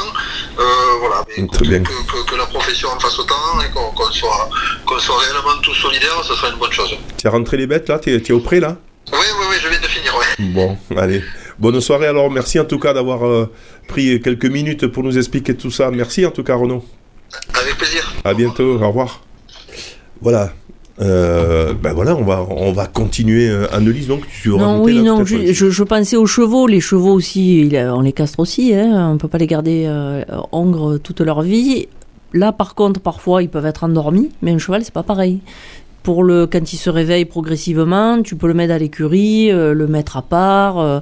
Euh, voilà, Très bien. Que, la profession en fasse autant et qu'on soit, soit, réellement tous solidaires, ce serait une bonne chose. Tu as rentré les bêtes là Tu es, au prêt là? Oui, oui, oui, je viens de finir, ouais. Bon, allez. Bonne soirée alors, merci en tout cas d'avoir pris quelques minutes pour nous expliquer tout ça. Merci en tout cas Renaud. Avec plaisir. À bientôt, au revoir. Voilà. Euh, ben voilà, on va, on va continuer. Euh, Annelise, donc, tu Non, oui, non, je, je, pensais aux chevaux. Les chevaux aussi, on les castre aussi. Hein, on ne peut pas les garder euh, hongres toute leur vie. Là, par contre, parfois, ils peuvent être endormis, mais un cheval, c'est pas pareil pour le quand il se réveille progressivement, tu peux le mettre à l'écurie, euh, le mettre à part, euh,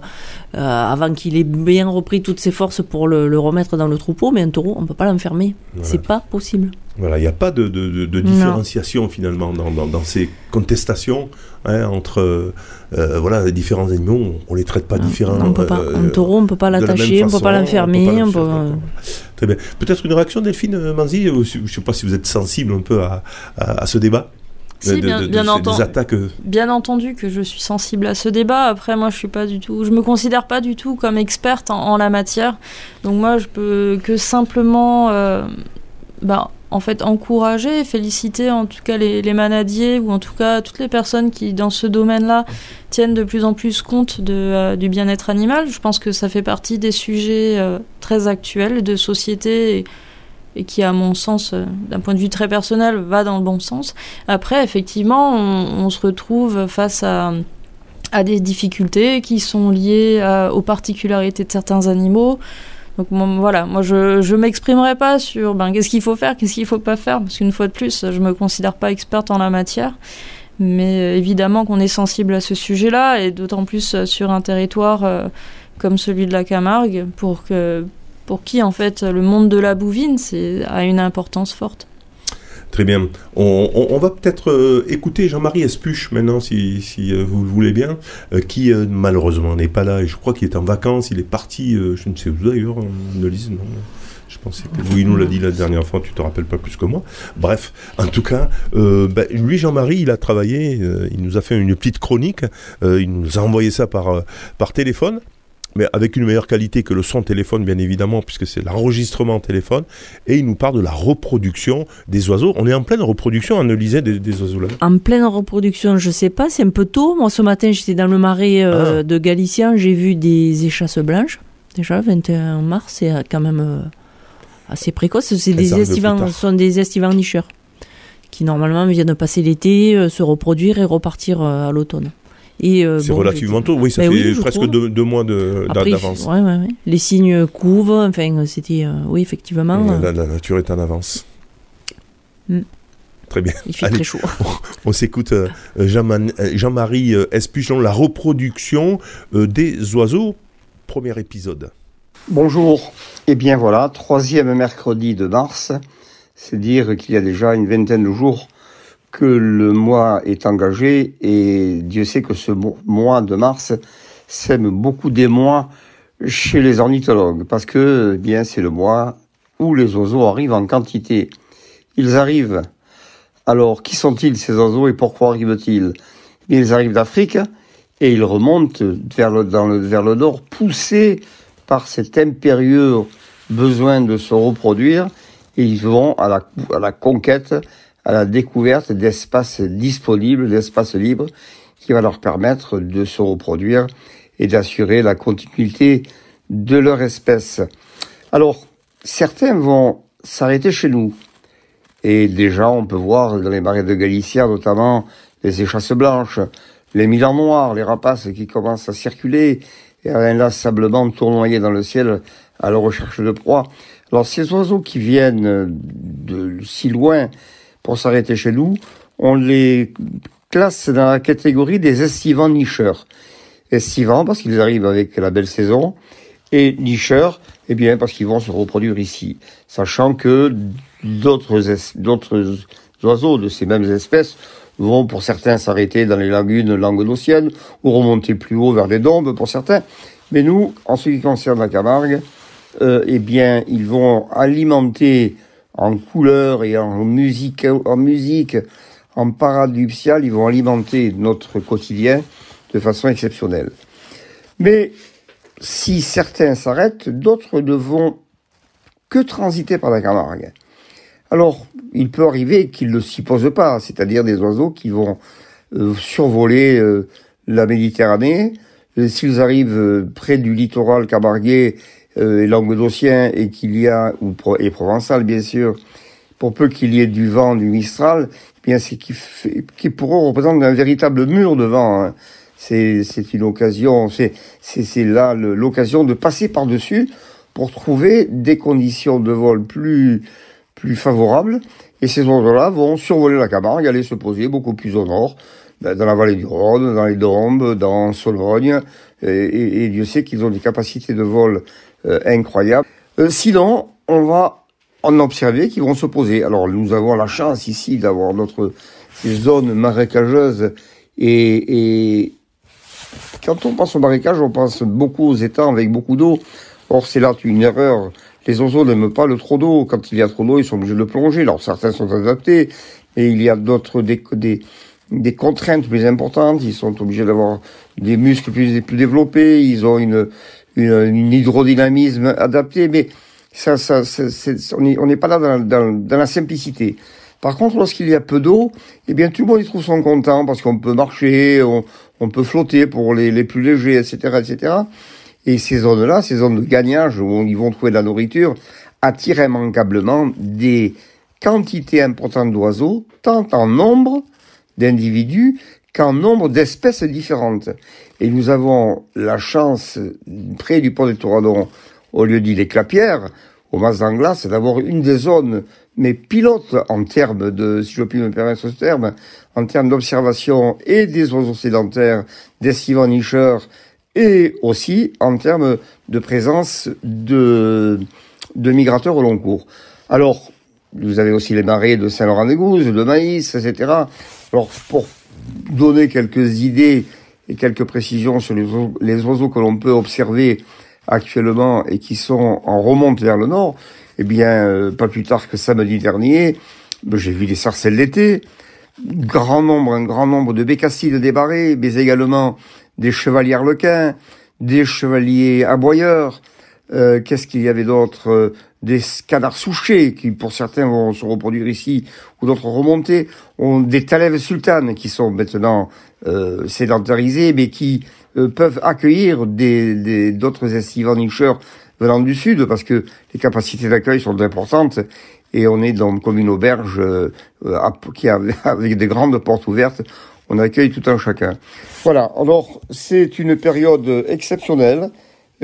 euh, avant qu'il ait bien repris toutes ses forces pour le, remettre dans le troupeau. Mais un taureau, on peut pas l'enfermer. C'est pas possible. Voilà, il n'y a pas de, de, différenciation finalement dans, dans, ces contestations hein, entre voilà les différents animaux. On les traite pas différemment. un taureau, on peut pas l'attacher, on peut pas l'enfermer. Très bien. Peut-être une réaction, Delphine Manzi. Je ne sais pas si vous êtes sensible un peu à, à ce débat. Si, bien, bien, entendu, bien entendu que je suis sensible à ce débat. Après, moi, je suis pas du tout, je me considère pas du tout comme experte en, la matière. Donc moi, je peux que simplement, euh, ben, en fait, encourager, féliciter en tout cas les, manadiers ou en tout cas toutes les personnes qui, dans ce domaine-là, tiennent de plus en plus compte de, euh, du bien-être animal. Je pense que ça fait partie des sujets euh, très actuels de société. Et, et qui, à mon sens, euh, d'un point de vue très personnel, va dans le bon sens. Après, effectivement, on, se retrouve face à, des difficultés qui sont liées aux particularités de certains animaux. Donc voilà, moi je je m'exprimerai pas sur ben, qu'est-ce qu'il faut faire, qu'est-ce qu'il faut pas faire, parce qu'une fois de plus, je me considère pas experte en la matière. Mais euh, évidemment qu'on est sensible à ce sujet-là, et d'autant plus euh, sur un territoire comme celui de la Camargue, pour que pour qui en fait le monde de la bouvine a une importance forte. Très bien. On, va peut-être euh, écouter Jean-Marie Espuche maintenant, si, euh, vous le voulez bien, euh, qui malheureusement n'est pas là et je crois qu'il est en vacances. Il est parti, je ne sais où d'ailleurs, ne lise, non? Je pensais que oui, il nous l'a dit la dernière fois, tu te rappelles pas plus que moi. Bref, en tout cas, ben, lui, Jean-Marie, il a travaillé, il nous a fait une petite chronique, il nous a envoyé ça par, par téléphone mais avec une meilleure qualité que le son téléphone, bien évidemment, puisque c'est l'enregistrement téléphone. Et il nous parle de la reproduction des oiseaux. On est en pleine reproduction, Annelise, des, des oiseaux là En pleine reproduction, je sais pas, c'est un peu tôt. Moi, ce matin, j'étais dans le marais euh, ah. de Galicien, j'ai vu des échasses blanches. Déjà, 21 mars, c'est quand même euh, assez précoce. C'est des estivants, ce sont des estivants nicheurs qui normalement viennent passer l'été, euh, se reproduire et repartir à l'automne. Euh, c'est relativement tôt, oui, ça ben fait presque deux, mois d'avance. Ouais, ouais, Les signes couvent, enfin, c'était. Euh, oui, effectivement. La, nature est en avance. Hmm. Très bien. Il fait très chaud. On, s'écoute euh, Jean-Marie Espuchon, la reproduction des oiseaux, premier épisode. Bonjour. Eh bien voilà, troisième mercredi de mars. C'est dire qu'il y a déjà une vingtaine de jours que le mois est engagé et Dieu sait que ce mois de mars sème beaucoup des mois chez les ornithologues parce que eh bien c'est le mois où les oiseaux arrivent en quantité. Ils arrivent. Alors qui sont-ils ces oiseaux et pourquoi arrivent-ils? Ils arrivent d'Afrique et ils remontent vers le, nord poussés par cet impérieux besoin de se reproduire et ils vont à la conquête à la découverte d'espaces disponibles, d'espaces libres, qui va leur permettre de se reproduire et d'assurer la continuité de leur espèce. Alors, certains vont s'arrêter chez nous. Et déjà, on peut voir dans les marais de Galicia, notamment, les échasses blanches, les milans noirs, les rapaces qui commencent à circuler et à inlassablement tournoyer dans le ciel à la recherche de proie. Alors, ces oiseaux qui viennent de si loin, pour s'arrêter chez nous, on les classe dans la catégorie des estivants nicheurs. Estivants parce qu'ils arrivent avec la belle saison et nicheurs, eh bien parce qu'ils vont se reproduire ici, sachant que d'autres oiseaux de ces mêmes espèces vont pour certains s'arrêter dans les lagunes languedociennes ou remonter plus haut vers des dombes pour certains. Mais nous, en ce qui concerne la Camargue, euh, eh bien, ils vont alimenter en couleur et en musique, en musique, en parade ils vont alimenter notre quotidien de façon exceptionnelle. Mais si certains s'arrêtent, d'autres ne vont que transiter par la Camargue. Alors, il peut arriver qu'ils ne s'y posent pas, c'est-à-dire des oiseaux qui vont euh, survoler euh, la Méditerranée. S'ils arrivent près du littoral camarguais euh, et languedocien et qu'il y a, ou, et provençal bien sûr, pour peu qu'il y ait du vent, du Mistral, eh bien c'est qui, qui pour eux représente un véritable mur de vent. Hein. C'est, une occasion, c'est, c'est, c'est là l'occasion de passer par-dessus pour trouver des conditions de vol plus, plus favorables. Et ces oiseaux-là vont survoler la Camargue, aller se poser beaucoup plus au nord, ben, dans la vallée du Rhône, dans les Dombes, dans Sologne. Et, et, et Dieu sait qu'ils ont des capacités de vol euh, incroyable. Euh, sinon, on va en observer qui vont se poser. Alors, nous avons la chance ici d'avoir notre zone marécageuse et, et quand on pense au marécage, on pense beaucoup aux étangs avec beaucoup d'eau. Or, c'est là une erreur. Les oiseaux n'aiment pas le trop d'eau. Quand il y a trop d'eau, ils sont obligés de plonger. Alors, certains sont adaptés, mais il y a d'autres des, des, des contraintes plus importantes. Ils sont obligés d'avoir des muscles plus, plus développés. Ils ont une, une, hydrodynamisme adapté, mais ça, on n'est pas là dans, la simplicité. Par contre, lorsqu'il y a peu d'eau, eh bien tout le monde y trouve son content parce qu'on peut marcher, on, on, peut flotter pour les, plus légers, etc., etc. Et ces zones-là, ces zones de gagnage où ils vont trouver de la nourriture, attirent immanquablement des quantités importantes d'oiseaux, tant en nombre d'individus qu'en nombre d'espèces différentes. Et nous avons la chance, près du pont des Touradons, au lieu dit les Clapières, au Mas d'Anglas, d'avoir une des zones, mais pilotes en termes de, si je puis me permettre ce terme, en termes d'observation et des oiseaux sédentaires, des nicheurs et aussi en termes de présence de, de migrateurs au long cours. Alors, vous avez aussi les marais de Saint-Laurent-des-Gouzes, de maïs, etc. Alors, pour donner quelques idées et quelques précisions sur les oiseaux, que l'on peut observer actuellement et qui sont en remonte vers le nord, eh bien, euh, pas plus tard que samedi dernier, ben, j'ai vu des sarcelles d'été, grand nombre, un grand nombre de bécassides débarrés, mais également des chevaliers arlequins, des chevaliers aboyeurs. Euh, Qu'est-ce qu'il y avait d'autre euh, Des canards souchés qui, pour certains, vont se reproduire ici, ou d'autres remonter. On, des talèves sultanes qui sont maintenant euh, sédentarisés, mais qui euh, peuvent accueillir des d'autres estivants nicheurs venant du sud, parce que les capacités d'accueil sont importantes et on est dans comme une auberge euh, qui a, avec des grandes portes ouvertes. On accueille tout un chacun. Voilà. Alors c'est une période exceptionnelle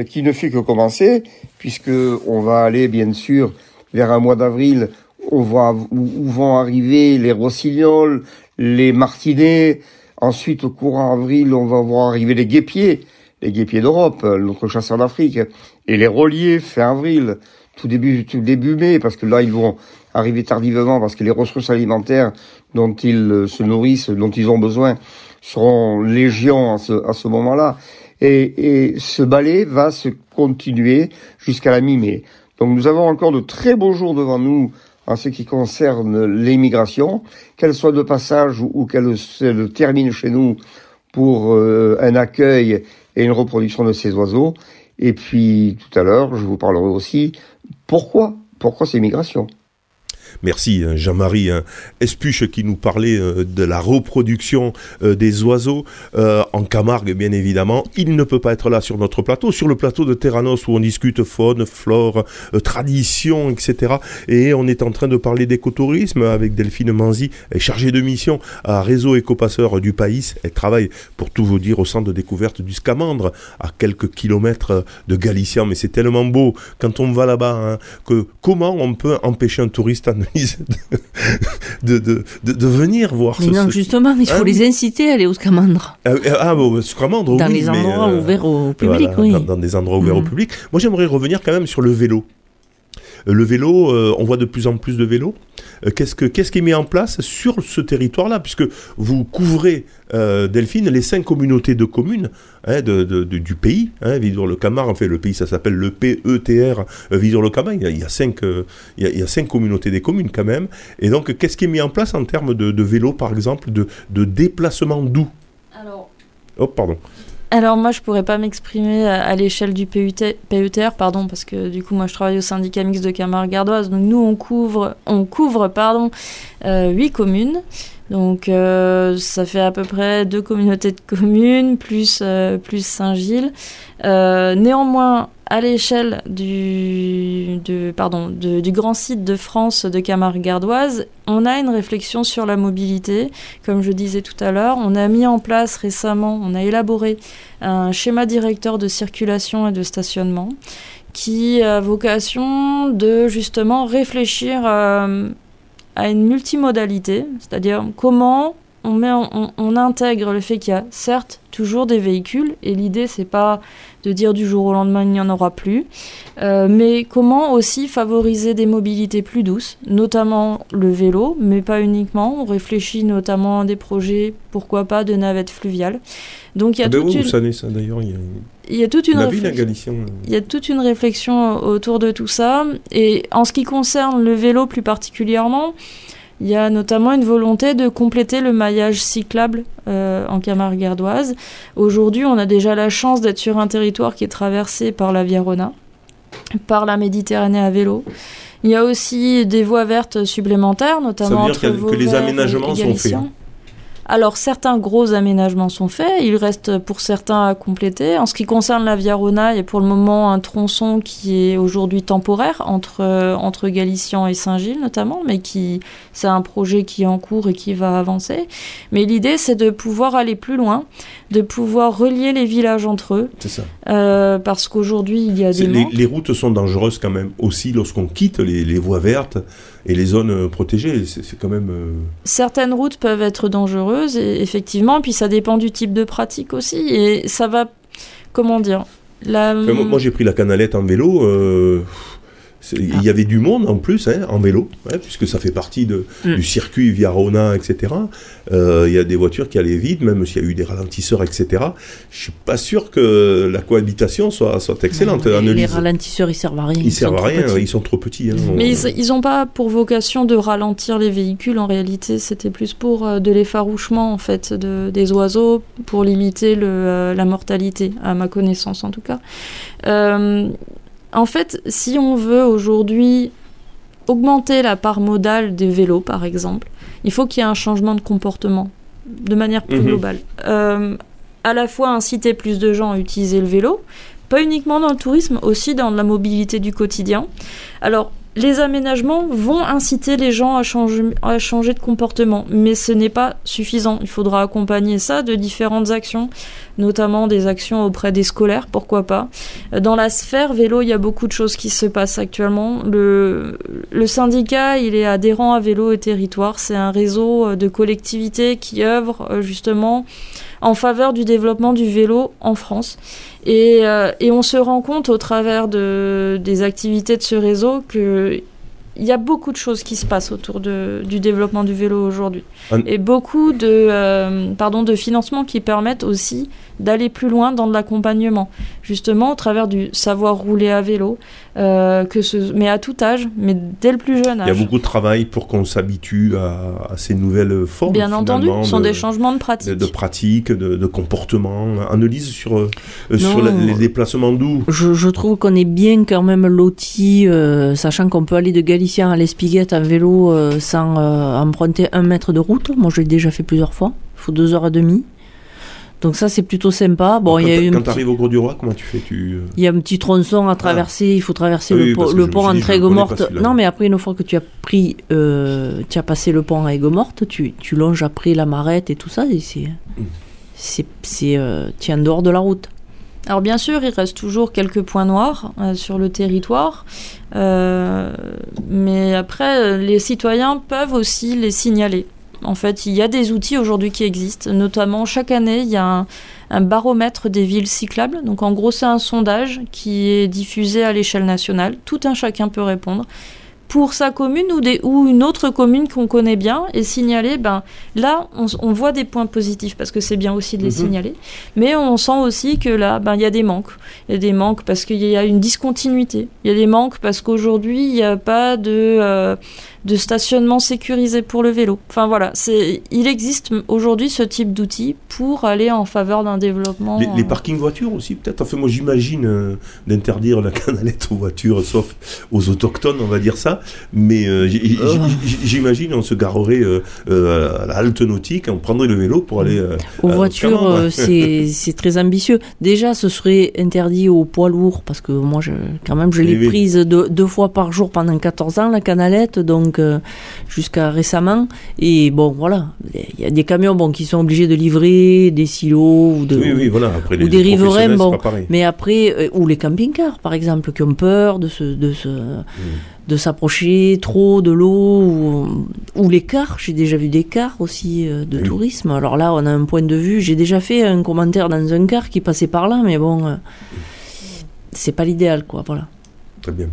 qui ne fait que commencer, puisque on va aller bien sûr vers un mois d'avril. On voit où, vont arriver les rossignols, les martinets. Ensuite, au courant avril, on va voir arriver les guépiers, les guépiers d'Europe, notre chasseur d'Afrique, et les reliers fin avril tout début, tout début mai, parce que là, ils vont arriver tardivement, parce que les ressources alimentaires dont ils se nourrissent, dont ils ont besoin, seront légion à ce, à ce moment-là. Et, et ce balai va se continuer jusqu'à la mi-mai. Donc nous avons encore de très beaux jours devant nous en ce qui concerne l'immigration, qu'elle soit de passage ou, qu'elle se termine chez nous pour euh, un accueil et une reproduction de ces oiseaux. Et puis tout à l'heure, je vous parlerai aussi pourquoi Pourquoi ces migrations Merci hein, Jean-Marie hein. Espuche qui nous parlait euh, de la reproduction euh, des oiseaux euh, en Camargue bien évidemment. Il ne peut pas être là sur notre plateau, sur le plateau de Terranos où on discute faune, flore, tradition, etc. Et on est en train de parler d'écotourisme avec Delphine Manzi, chargée de mission à Réseau Écopasseur du Pays. Elle travaille, pour tout vous dire, au centre de découverte du Scamandre, à quelques kilomètres de Galicien. Mais c'est tellement beau quand on va là-bas hein, que comment on peut empêcher un touriste à de, de, de, venir voir mais ce, Non, justement, il faut hein les inciter à aller au Scamandre. Ah, ah bon, Scamandre, Dans oui, les endroits mais, euh, ouverts au public, oui. Dans, dans, des endroits ouverts au mm. public. Moi, j'aimerais revenir quand même sur le vélo. Euh, le vélo, euh, on voit de plus en plus de vélos. Euh, qu'est-ce, que, qu'est-ce qui est mis en place sur ce territoire-là? Puisque vous couvrez, Delphine, les cinq communautés de communes hein, de, du pays. Hein, le Camargue, en fait, le pays, ça s'appelle le PETR, le camargue Il, y a cinq, il, y a, cinq communautés des communes quand même. Et donc, qu'est-ce qui est mis en place en termes de, de vélo, par exemple, de, de déplacement doux Alors... Oh, pardon. Alors moi, je pourrais pas m'exprimer à, l'échelle du PUTR, pardon, parce que du coup, moi, je travaille au syndicat mixte de Camargue Gardoise. Donc nous, on couvre, on couvre, pardon, euh, huit communes. Donc euh, ça fait à peu près deux communautés de communes plus euh, plus Saint-Gilles. néanmoins, à l'échelle du, pardon, du grand site de France de Camargue Gardoise, on a une réflexion sur la mobilité. Comme je disais tout à l'heure, on a mis en place récemment, on a élaboré un schéma directeur de circulation et de stationnement qui a vocation de justement réfléchir euh, à une multimodalité, c'est-à-dire comment on, met, on, intègre le fait qu'il y a certes toujours des véhicules, et l'idée c'est pas de dire du jour au lendemain il n'y en aura plus, euh, mais comment aussi favoriser des mobilités plus douces, notamment le vélo, mais pas uniquement. On réfléchit notamment à des projets, pourquoi pas, de navettes fluviales. Donc il y a ah ben toute une... ça d'ailleurs il y a toute une réflexion. Il y a toute une réflexion autour de tout ça. Et en ce qui concerne le vélo plus particulièrement, il y a notamment une volonté de compléter le maillage cyclable euh, en Camargue gardoise. Aujourd'hui, on a déjà la chance d'être sur un territoire qui est traversé par la Via Rona, par la Méditerranée à vélo. Il y a aussi des voies vertes supplémentaires, notamment Ça veut dire que les aménagements sont faits. Alors certains gros aménagements sont faits, il reste pour certains à compléter. En ce qui concerne la Via Rona, il y a pour le moment un tronçon qui est aujourd'hui temporaire entre, euh, entre Galician et Saint-Gilles notamment, mais qui c'est un projet qui est en cours et qui va avancer. Mais l'idée c'est de pouvoir aller plus loin, de pouvoir relier les villages entre eux. C'est ça. Euh, parce qu'aujourd'hui il y a des... Les, les, routes sont dangereuses quand même aussi lorsqu'on quitte les, les voies vertes et les zones euh, protégées. C'est quand même. Euh, Certaines routes peuvent être dangereuses, et, effectivement, puis ça dépend du type de pratique aussi. Et ça va comment dire la... Moi, j'ai pris la canalette en vélo. Il y avait du monde en plus, hein, en vélo, puisque ça fait partie de, mm. du circuit via Rona, etc. Euh, il y a des voitures qui allaient vite, même s'il y a eu des ralentisseurs, etc. Je suis pas sûr que la cohabitation soit, soit excellente. les ralentisseurs, ils servent à rien. Ils, servent à rien, ils sont trop petits. Hein. Mais ils n'ont pas pour vocation de ralentir les véhicules. En réalité, c'était plus pour euh, de l'effarouchement en fait de, des oiseaux, pour limiter le, euh, la mortalité, à ma connaissance en tout cas. En fait, si on veut aujourd'hui augmenter la part modale des vélos, par exemple, il faut qu'il y ait un changement de comportement de manière plus mhm. globale. Euh, à la fois inciter plus de gens à utiliser le vélo, pas uniquement dans le tourisme, aussi dans la mobilité du quotidien. Alors, les aménagements vont inciter les gens à changer, de comportement, mais ce n'est pas suffisant. Il faudra accompagner ça de différentes actions, notamment des actions auprès des scolaires, pourquoi pas. Dans la sphère vélo, il y a beaucoup de choses qui se passent actuellement. Le, le syndicat, il est adhérent à Vélo et Territoire. C'est un réseau de collectivités qui œuvrent euh, justement en faveur du développement du vélo en France. Et, euh, et, on se rend compte au travers de, des activités de ce réseau que il y a beaucoup de choses qui se passent autour de, du développement du vélo aujourd'hui. Et beaucoup de, euh, pardon, de financements qui permettent aussi d'aller plus loin dans l'accompagnement, justement au travers du savoir rouler à vélo, euh, que ce, mais à tout âge, mais dès le plus jeune âge. Il y a beaucoup de travail pour qu'on s'habitue à, ces nouvelles formes. Bien entendu, ce sont des changements de pratique. De, pratique, de, comportement. Analyse sur, euh, sur les, déplacements doux. Je, trouve qu'on est bien quand même loti, euh, sachant qu'on peut aller de Galicien à l'Espiguette à vélo sans emprunter un mètre de route. Moi, je l'ai déjà fait plusieurs fois. Il faut deux heures et demie. Donc ça, c'est plutôt sympa. Bon, il y a quand tu arrives au Gros du Roi, comment tu fais tu... Euh il y a un petit tronçon à traverser. Il faut traverser le, pont entre Aigues-Mortes. Non, mais après, une fois que tu as pris, euh, tu as passé le pont à Aigues-Mortes, tu, tu longes après la marette et tout ça. Et c'est, mm. c'est, euh, tu es en dehors de la route. Alors bien sûr, il reste toujours quelques points noirs sur le territoire, mais après, les citoyens peuvent aussi les signaler. En fait, il y a des outils aujourd'hui qui existent, notamment chaque année, il y a un, baromètre des villes cyclables. Donc en gros, c'est un sondage qui est diffusé à l'échelle nationale. Tout un chacun peut répondre pour sa commune ou, des, ou une autre commune qu'on connaît bien et signaler, ben, là, on, voit des points positifs parce que c'est bien aussi de les mhm. signaler, mais on sent aussi que là, ben, il y a des manques. Il y a des manques parce qu'il y a une discontinuité. Il y a des manques parce qu'aujourd'hui, il n'y a pas de... Euh, de stationnement sécurisé pour le vélo. Enfin voilà, c'est, il existe aujourd'hui ce type d'outils pour aller en faveur d'un développement. Les, euh, parkings voitures aussi, peut-être. Enfin, moi j'imagine euh, d'interdire la canalette aux voitures, sauf aux autochtones, on va dire ça. Mais euh, j'imagine on se garerait à la halte nautique, on prendrait le vélo pour aller. aux voitures, c'est très ambitieux. Déjà, ce serait interdit aux poids lourds, parce que moi, je, quand même, je l'ai prise deux, deux fois par jour pendant 14 ans, la canalette. Donc jusqu'à récemment. Et bon, voilà, il y a des camions bon, qui sont obligés de livrer des silos ou, de, ou des riverains. Bon, mais après, euh, ou les camping-cars, par exemple, qui ont peur de se, de se, hmm. de s'approcher trop de l'eau ou, ou les cars. J'ai déjà vu des cars aussi euh, de tourisme. Alors là, on a un point de vue. J'ai déjà fait un commentaire dans un car qui passait par là, mais bon, euh, c'est pas l'idéal, quoi. Voilà. Très bien.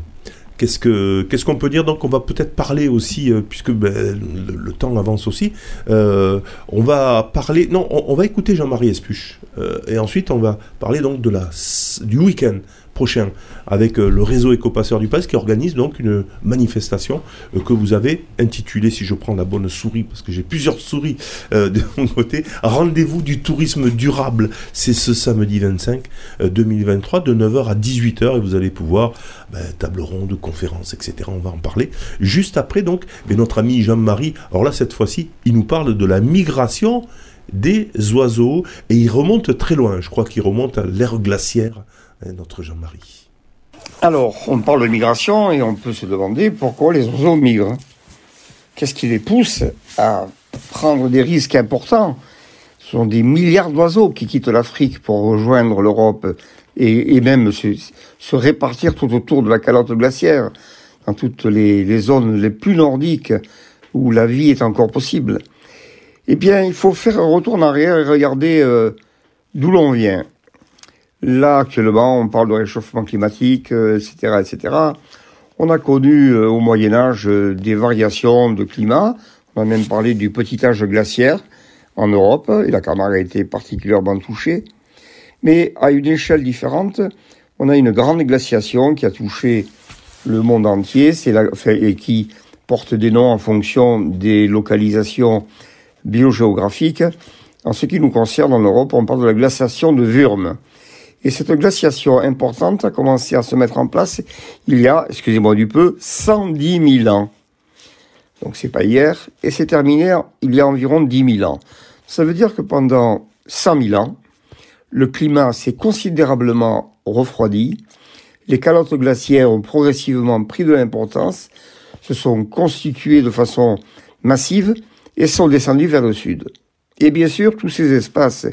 Qu'est-ce que qu'est-ce qu'on peut dire Donc on va peut-être parler aussi, euh, puisque ben, le, temps avance aussi. Euh, on va parler. Non, on, va écouter Jean-Marie Espuche, euh, et ensuite on va parler donc de la du week-end avec euh, le réseau Écopasseur du Pays qui organise donc une manifestation euh, que vous avez intitulée, si je prends la bonne souris, parce que j'ai plusieurs souris euh, de mon côté, Rendez-vous du tourisme durable. C'est ce samedi 25 2023 de 9h à 18h et vous allez pouvoir, ben, table ronde, conférence, etc. On va en parler. Juste après donc, mais notre ami Jean-Marie, alors là cette fois-ci, il nous parle de la migration des oiseaux et il remonte très loin. Je crois qu'il remonte à l'ère glaciaire notre Jean-Marie. Alors, on parle de migration et on peut se demander pourquoi les oiseaux migrent. Qu'est-ce qui les pousse à prendre des risques importants? Ce sont des milliards d'oiseaux qui quittent l'Afrique pour rejoindre l'Europe et, même se, répartir tout autour de la calotte glaciaire, dans toutes les, zones les plus nordiques où la vie est encore possible. Eh bien, il faut faire un retour en arrière et regarder euh, d'où l'on vient. Là, actuellement, on parle de réchauffement climatique, etc., euh, etc. On a connu euh, au Moyen Âge euh, des variations de climat. On a même parlé du petit âge glaciaire en Europe, et la Camargue a été particulièrement touchée. Mais à une échelle différente, on a une grande glaciation qui a touché le monde entier, c'est et qui porte des noms en fonction des localisations biogéographiques. En ce qui nous concerne en Europe, on parle de la glaciation de Wurm. Et cette glaciation importante a commencé à se mettre en place il y a, excusez-moi du peu, 110 000 ans. Donc c'est pas hier, et c'est terminé il y a environ 10 000 ans. Ça veut dire que pendant 100 000 ans, le climat s'est considérablement refroidi, les calottes glaciaires ont progressivement pris de l'importance, se sont constituées de façon massive et sont descendues vers le sud. Et bien sûr, tous ces espaces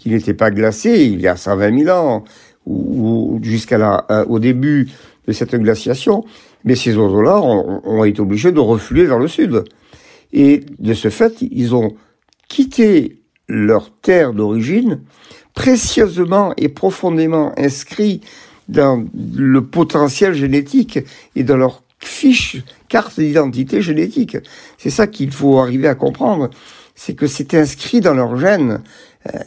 qui n'étaient pas glacés il y a 120 000 ans ou, jusqu'à la, euh, au début de cette glaciation, mais ces oiseaux-là ont, été obligés de refluer vers le sud. Et de ce fait, ils ont quitté leur terre d'origine, précieusement et profondément inscrits dans le potentiel génétique et dans leur fiche, carte d'identité génétique. C'est ça qu'il faut arriver à comprendre, c'est que c'est inscrit dans leur gène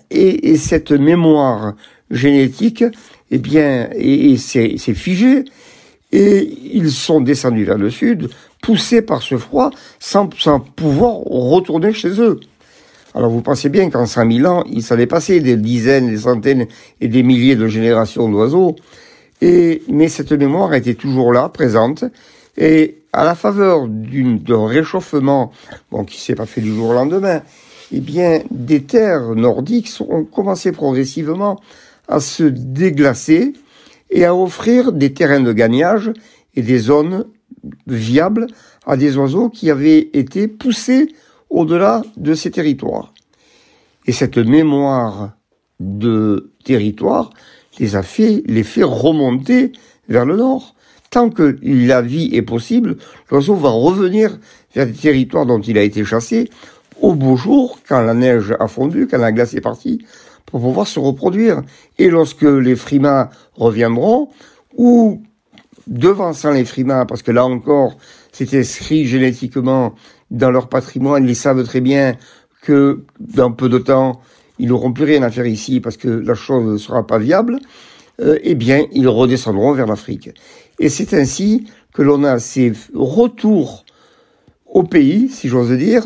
et, et, cette mémoire génétique, eh bien, et, c'est figé, et ils sont descendus vers le sud, poussés par ce froid, sans, pouvoir retourner chez eux. Alors vous pensez bien qu'en 5000 ans, il s'allait passer des dizaines, des centaines et des milliers de générations d'oiseaux, et, mais cette mémoire était toujours là, présente, et à la faveur d'un réchauffement, bon, qui s'est pas fait du jour au lendemain, eh bien, des terres nordiques ont commencé progressivement à se déglacer et à offrir des terrains de gagnage et des zones viables à des oiseaux qui avaient été poussés au-delà de ces territoires. Et cette mémoire de territoire les a fait, les fait remonter vers le nord. Tant que la vie est possible, l'oiseau va revenir vers des territoires dont il a été chassé au beau jour, quand la neige a fondu, quand la glace est partie, pour pouvoir se reproduire. Et lorsque les frimas reviendront, ou devançant les frimas, parce que là encore, c'est inscrit génétiquement dans leur patrimoine, ils savent très bien que dans peu de temps, ils n'auront plus rien à faire ici parce que la chose ne sera pas viable, euh, eh bien, ils redescendront vers l'Afrique. Et c'est ainsi que l'on a ces retours au pays, si j'ose dire,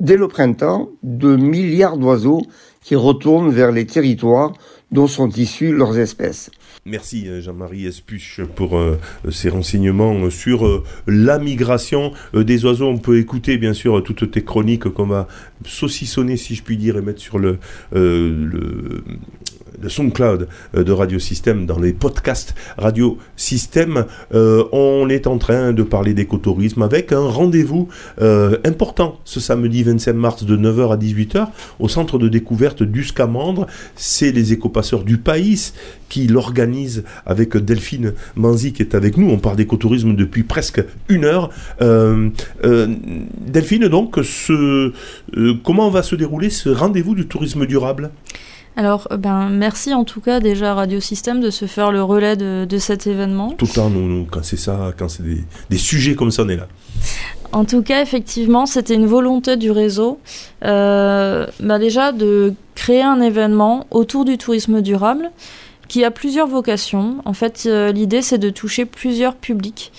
dès le printemps, de milliards d'oiseaux qui retournent vers les territoires dont sont issues leurs espèces. Merci euh, Jean-Marie Espuche pour euh, ces renseignements sur euh, la migration des oiseaux. On peut écouter bien sûr toutes tes chroniques qu'on va saucissonner si je puis dire et mettre sur le de SoundCloud euh, de Radio Système, dans les podcasts Radio Système, euh, on est en train de parler d'écotourisme avec un rendez-vous euh, important ce samedi 25 mars de 9h à 18h au centre de découverte du Scamandre. C'est les écopasseurs du pays qui l'organisent avec Delphine Manzi qui est avec nous. On parle d'écotourisme depuis presque une heure. Delphine, donc, ce, comment va se dérouler ce rendez-vous du tourisme durable? Alors, euh, ben, merci en tout cas déjà à Radio Système de se faire le relais de, cet événement. Tout le temps, nous, quand c'est ça, quand c'est des, sujets comme ça, on est là. En tout cas, effectivement, c'était une volonté du réseau, euh, ben, déjà de créer un événement autour du tourisme durable qui a plusieurs vocations. En fait, euh, l'idée, c'est de toucher plusieurs publics.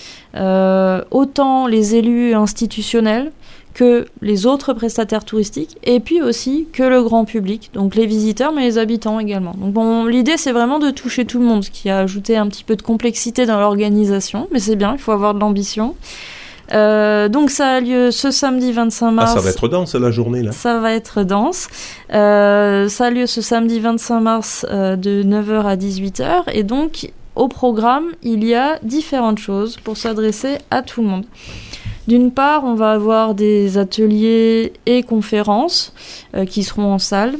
autant les élus institutionnels que les autres prestataires touristiques et puis aussi que le grand public, donc les visiteurs mais les habitants également. Donc bon, l'idée c'est vraiment de toucher tout le monde, ce qui a ajouté un petit peu de complexité dans l'organisation, mais c'est bien, il faut avoir de l'ambition. Euh, donc ça a lieu ce samedi 25 mars. Ah, ça va être dense la journée là. Ça va être dense. Euh, ça a lieu ce samedi 25 mars euh, de 9h à 18h et donc au programme il y a différentes choses pour s'adresser à tout le monde. D'une part, on va avoir des ateliers et conférences euh, qui seront en salle.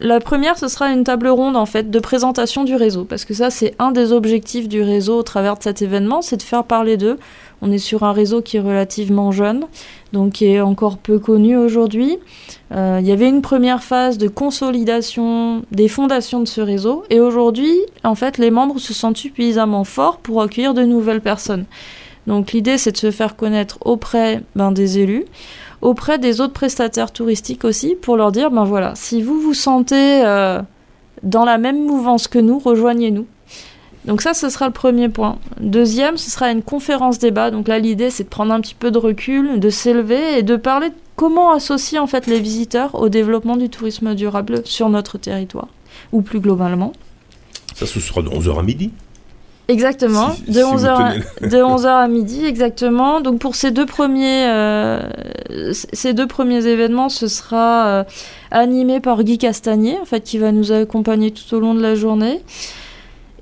La première, ce sera une table ronde en fait de présentation du réseau, parce que ça, c'est un des objectifs du réseau au travers de cet événement, c'est de faire parler d'eux. On est sur un réseau qui est relativement jeune, donc qui est encore peu connu aujourd'hui. Euh, il y avait une première phase de consolidation des fondations de ce réseau, et aujourd'hui, en fait, les membres se sentent suffisamment forts pour accueillir de nouvelles personnes. Donc l'idée, c'est de se faire connaître auprès ben, des élus auprès des autres prestataires touristiques aussi pour leur dire ben voilà, si vous vous sentez euh, dans la même mouvance que nous, rejoignez-nous. Donc ça, ce sera le premier point. Deuxième, ce sera une conférence débat. Donc là, l'idée, c'est de prendre un petit peu de recul, de s'élever et de parler de comment associer en fait les visiteurs au développement du tourisme durable sur notre territoire, ou plus globalement. Ça, ce sera de 11h à midi Exactement, de, 11h à, de 11h à midi, exactement. Donc pour ces deux premiers, euh, ces deux premiers événements, ce sera euh, animé par Guy Castagnier, en fait, qui va nous accompagner tout au long de la journée.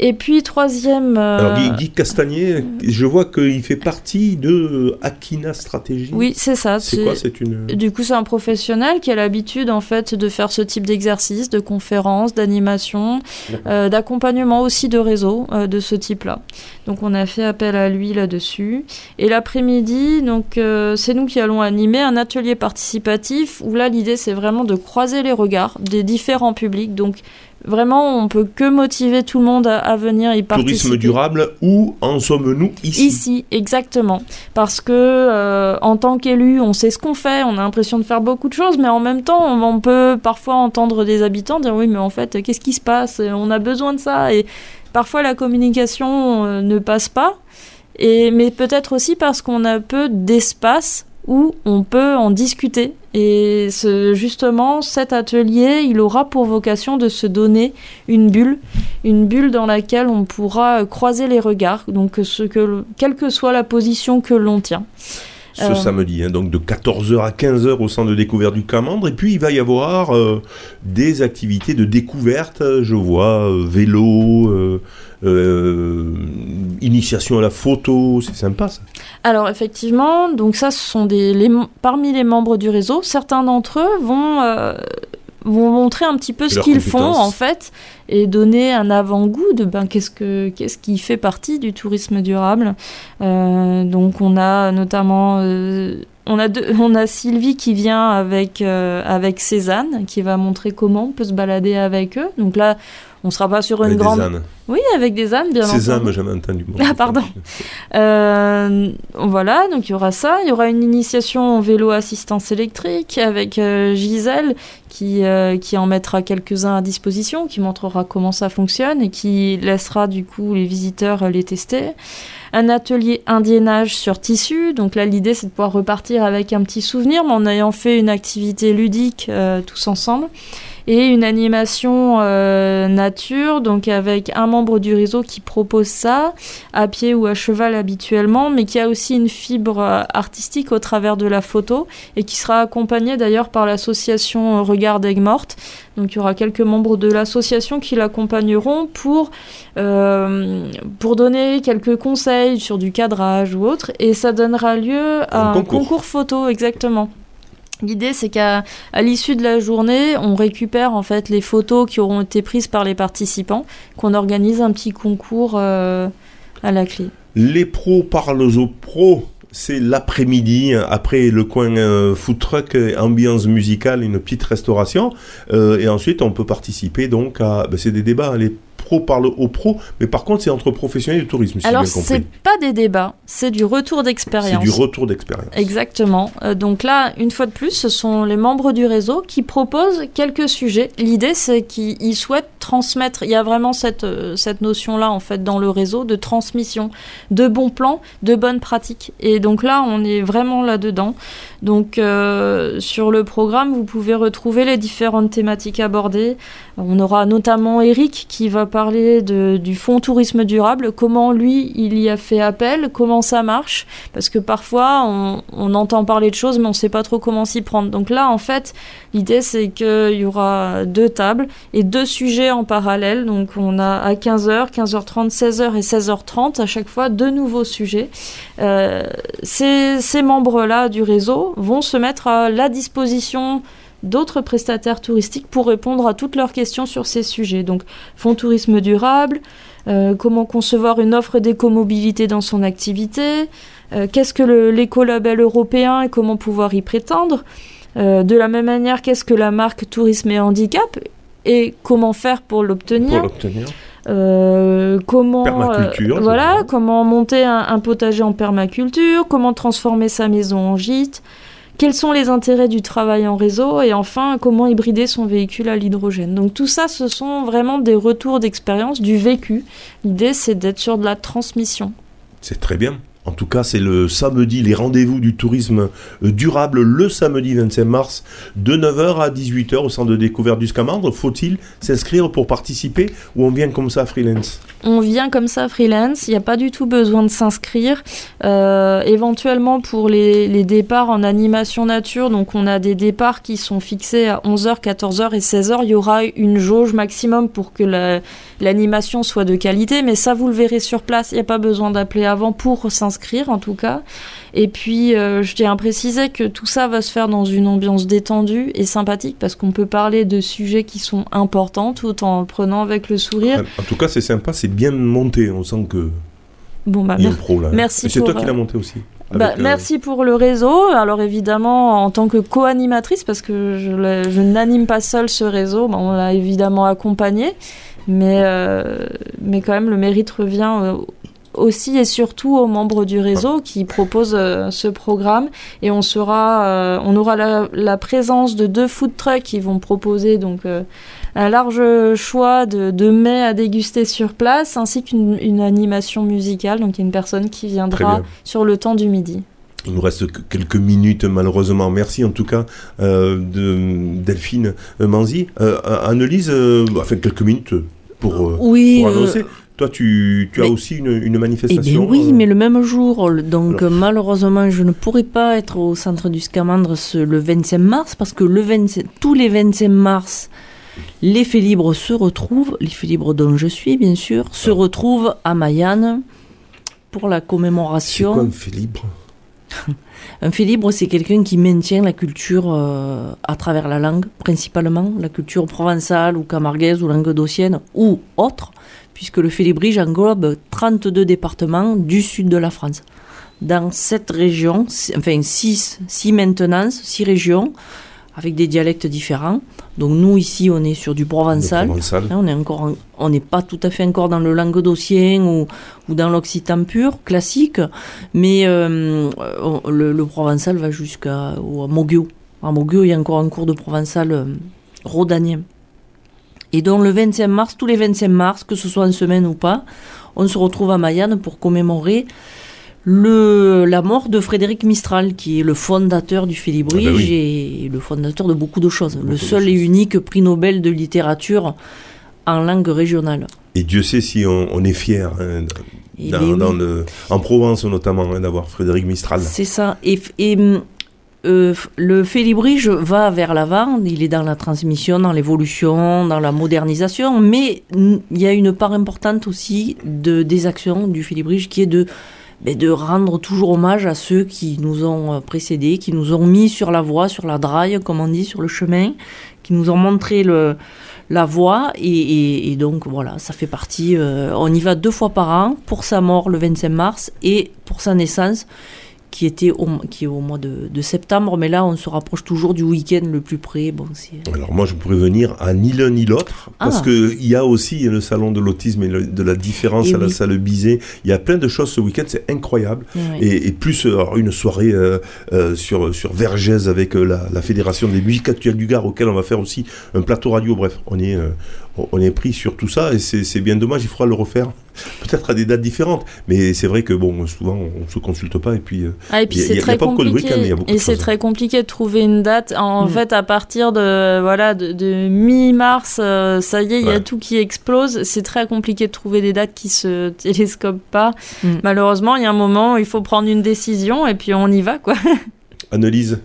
Et puis troisième. Euh, Alors Guy, Castagnier, je vois qu'il fait partie de Akina Stratégie. Oui, c'est ça. C'est quoi? C'est une. Du coup, c'est un professionnel qui a l'habitude en fait de faire ce type d'exercice, de conférences, d'animation, euh, d'accompagnement aussi de réseau euh, de ce type-là. Donc on a fait appel à lui là-dessus. Et l'après-midi, donc c'est nous qui allons animer un atelier participatif où là l'idée c'est vraiment de croiser les regards des différents publics. Donc Vraiment, on peut que motiver tout le monde à, venir y participer. Tourisme durable, où en sommes-nous ici? Ici, exactement. Parce que euh, en tant qu'élu, on sait ce qu'on fait, on a l'impression de faire beaucoup de choses, mais en même temps, on, peut parfois entendre des habitants dire oui, mais en fait, qu'est-ce qui se passe? On a besoin de ça. Et parfois, la communication euh, ne passe pas. Et, mais peut-être aussi parce qu'on a peu d'espace où on peut en discuter. Et ce, justement, cet atelier, il aura pour vocation de se donner une bulle, une bulle dans laquelle on pourra croiser les regards, donc ce que, quelle que soit la position que l'on tient. Ce euh, samedi, hein, donc de 14h à 15h au centre de découverte du Camandre. Et puis il va y avoir euh, des activités de découverte, je vois, euh, vélo, initiation à la photo, c'est sympa ça. Alors effectivement, donc ça, ce sont des les, parmi les membres du réseau, certains d'entre eux vont euh, vont montrer un petit peu ce qu'ils font en fait et donner un avant-goût de ben qu'est-ce que qu'est-ce qui fait partie du tourisme durable. Euh, donc on a notamment on a, on a Sylvie qui vient avec, avec Cézanne, qui va montrer comment on peut se balader avec eux. Donc là, on ne sera pas sur une grande. Des ânes. Oui, avec des ânes, bien Ces ânes, jamais entendu. Ah, pardon. Euh, voilà, donc il y aura ça. Il y aura une initiation en vélo assistance électrique avec euh, Gisèle qui, euh, qui en mettra quelques-uns à disposition, qui montrera comment ça fonctionne et qui laissera du coup les visiteurs les tester. Un atelier indiennage sur tissu. Donc là, l'idée, c'est de pouvoir repartir avec un petit souvenir, mais en ayant fait une activité ludique tous ensemble et une animation euh, nature, donc avec un membre du réseau qui propose ça, à pied ou à cheval habituellement, mais qui a aussi une fibre euh, artistique au travers de la photo et qui sera accompagné d'ailleurs par l'association Regard d'Aigues Morte. Donc il y aura quelques membres de l'association qui l'accompagneront pour, euh, pour donner quelques conseils sur du cadrage ou autre, et ça donnera lieu à un, concours photo, exactement. L'idée, c'est qu'à l'issue de la journée, on récupère en fait les photos qui auront été prises par les participants, qu'on organise un petit concours euh, à la clé. Les pros parlent aux pros. C'est l'après-midi, après le coin euh, food truck, ambiance musicale, une petite restauration. Euh, et ensuite, on peut participer donc à. Ben, c'est des débats. Les pro parle aux pros, mais par contre, c'est entre professionnels du tourisme. Si Alors, c'est pas des débats, c'est du retour d'expérience. C'est du retour d'expérience. Exactement. Euh, donc là, une fois de plus, ce sont les membres du réseau qui proposent quelques sujets. L'idée, c'est qu'ils souhaitent transmettre. Il y a vraiment cette, euh, cette notion-là, en fait, dans le réseau de transmission, de bons plans, de bonnes pratiques. Et donc là, on est vraiment là-dedans. Donc, euh, sur le programme, vous pouvez retrouver les différentes thématiques abordées. On aura notamment Eric qui va parler de, du fonds tourisme durable, comment lui il y a fait appel, comment ça marche, parce que parfois on, entend parler de choses mais on ne sait pas trop comment s'y prendre. Donc là en fait l'idée c'est qu'il y aura deux tables et deux sujets en parallèle. Donc on a à 15h, 15h30, 16h et 16h30 à chaque fois deux nouveaux sujets. Euh, ces, ces membres-là du réseau vont se mettre à la disposition d'autres prestataires touristiques pour répondre à toutes leurs questions sur ces sujets. Donc, fonds tourisme durable, euh, comment concevoir une offre d'écomobilité dans son activité, euh, qu'est-ce que l'écolabel européen et comment pouvoir y prétendre. Euh, de la même manière, qu'est-ce que la marque tourisme et handicap et comment faire pour l'obtenir. Euh, comment permaculture, voilà comment monter un, potager en permaculture comment transformer sa maison en gîte quels sont les intérêts du travail en réseau et enfin comment hybrider son véhicule à l'hydrogène. Donc tout ça, ce sont vraiment des retours d'expérience, du vécu. L'idée, c'est d'être sur de la transmission. C'est très bien. En tout cas, c'est le samedi, les rendez-vous du tourisme euh, durable, le samedi 25 mars, de 9h à 18h au centre de découverte du Scamandre. Faut-il s'inscrire pour participer ou on vient comme ça freelance? On vient comme ça freelance, il n'y a pas du tout besoin de s'inscrire. Euh, éventuellement pour les, départs en animation nature, donc on a des départs qui sont fixés à 11h, 14h et 16h. Il y aura une jauge maximum pour que l'animation soit de qualité, mais ça vous le verrez sur place, il n'y a pas besoin d'appeler avant pour s'inscrire en tout cas. Et puis, euh, je tiens à préciser que tout ça va se faire dans une ambiance détendue et sympathique parce qu'on peut parler de sujets qui sont importants tout en le prenant avec le sourire. En tout cas, c'est sympa, c'est bien monté. On sent que. Bon, bah, il y a un pro là. Merci. C'est toi qui l'as monté aussi. Bah, euh, Merci pour le réseau. Alors évidemment, en tant que co-animatrice, parce que je, je n'anime pas seul ce réseau, bah, on l'a évidemment accompagné, mais, euh, mais quand même le mérite revient aussi et surtout aux membres du réseau qui proposent euh, ce programme et on sera euh, on aura la, présence de deux food trucks qui vont proposer donc euh, un large choix de, de, mets à déguster sur place ainsi qu'une animation musicale donc il y a une personne qui viendra sur le temps du midi. Il nous reste quelques minutes malheureusement. Merci en tout cas de Delphine Manzi. Annelise, enfin quelques minutes pour, oui, pour annoncer. Toi, tu, tu as aussi une, une manifestation eh Oui, euh, mais le même jour. Donc, malheureusement, je ne pourrai pas être au centre du Scamandre le 25 mars parce que le 25, tous les 25 mars, les faits libres se retrouvent, les faits libres dont je suis, bien sûr, se retrouvent à Mayenne pour la commémoration. C'est quoi un fait libre? Un fait libre, c'est quelqu'un qui maintient la culture euh, à travers la langue, principalement, la culture provençale ou camarguaise ou languedocienne ou autre puisque le Félibrige englobe 32 départements du sud de la France. Dans cette région, enfin 6, 6 maintenances, 6 régions, avec des dialectes différents. Donc nous ici on est sur du provençal. Hein, on est encore, on n'est pas tout à fait encore dans le languedocien ou, ou dans l'occitan pur classique, mais euh, le, provençal va jusqu'à Moguio. À Moguio il y a encore un cours de provençal euh, rhodanien. Et donc le 25 mars, tous les 25 mars, que ce soit en semaine ou pas, on se retrouve à Mayenne pour commémorer le, la mort de Frédéric Mistral, qui est le fondateur du Félibrige ah bah et le fondateur de beaucoup de choses. le seul et unique prix Nobel de littérature en langue régionale. Et Dieu sait si on, est fier, hein, dans, le, en Provence notamment, hein, d'avoir Frédéric Mistral. C'est ça. Et, et euh, le Félibrige va vers l'avant, il est dans la transmission, dans l'évolution, dans la modernisation, mais il y a une part importante aussi de, des actions du Félibrige qui est de, ben, de rendre toujours hommage à ceux qui nous ont précédés, qui nous ont mis sur la voie, sur la draille, comme on dit, sur le chemin, qui nous ont montré la voie. Et, donc voilà, ça fait partie. Euh, on y va deux fois par an pour sa mort le 25 mars et pour sa naissance qui était au, qui est au mois de, septembre, mais là on se rapproche toujours du week-end le plus près. Bon, Alors moi je pourrais venir à ni l'un ni l'autre, parce ah. qu'il y a aussi le salon de l'autisme et de la différence à la salle Bizet. Il y a plein de choses ce week-end, c'est incroyable. Et, plus une soirée euh, euh, sur, sur Vergès avec euh, la, Fédération des musiques actuelles du Gard, auquel on va faire aussi un plateau radio. Bref, on est, on est pris sur tout ça et c'est bien dommage, il faudra le refaire peut-être à des dates différentes. Mais c'est vrai que bon, souvent on se consulte pas et puis. Ah, et puis c'est très compliqué. et c'est très compliqué de trouver une date. En mm. fait, à partir de voilà de, mi-mars, euh, ça y est, il y a tout qui explose. C'est très compliqué de trouver des dates qui se télescopent pas. Mm. Malheureusement, il y a un moment où il faut prendre une décision et puis on y va quoi. Analyse.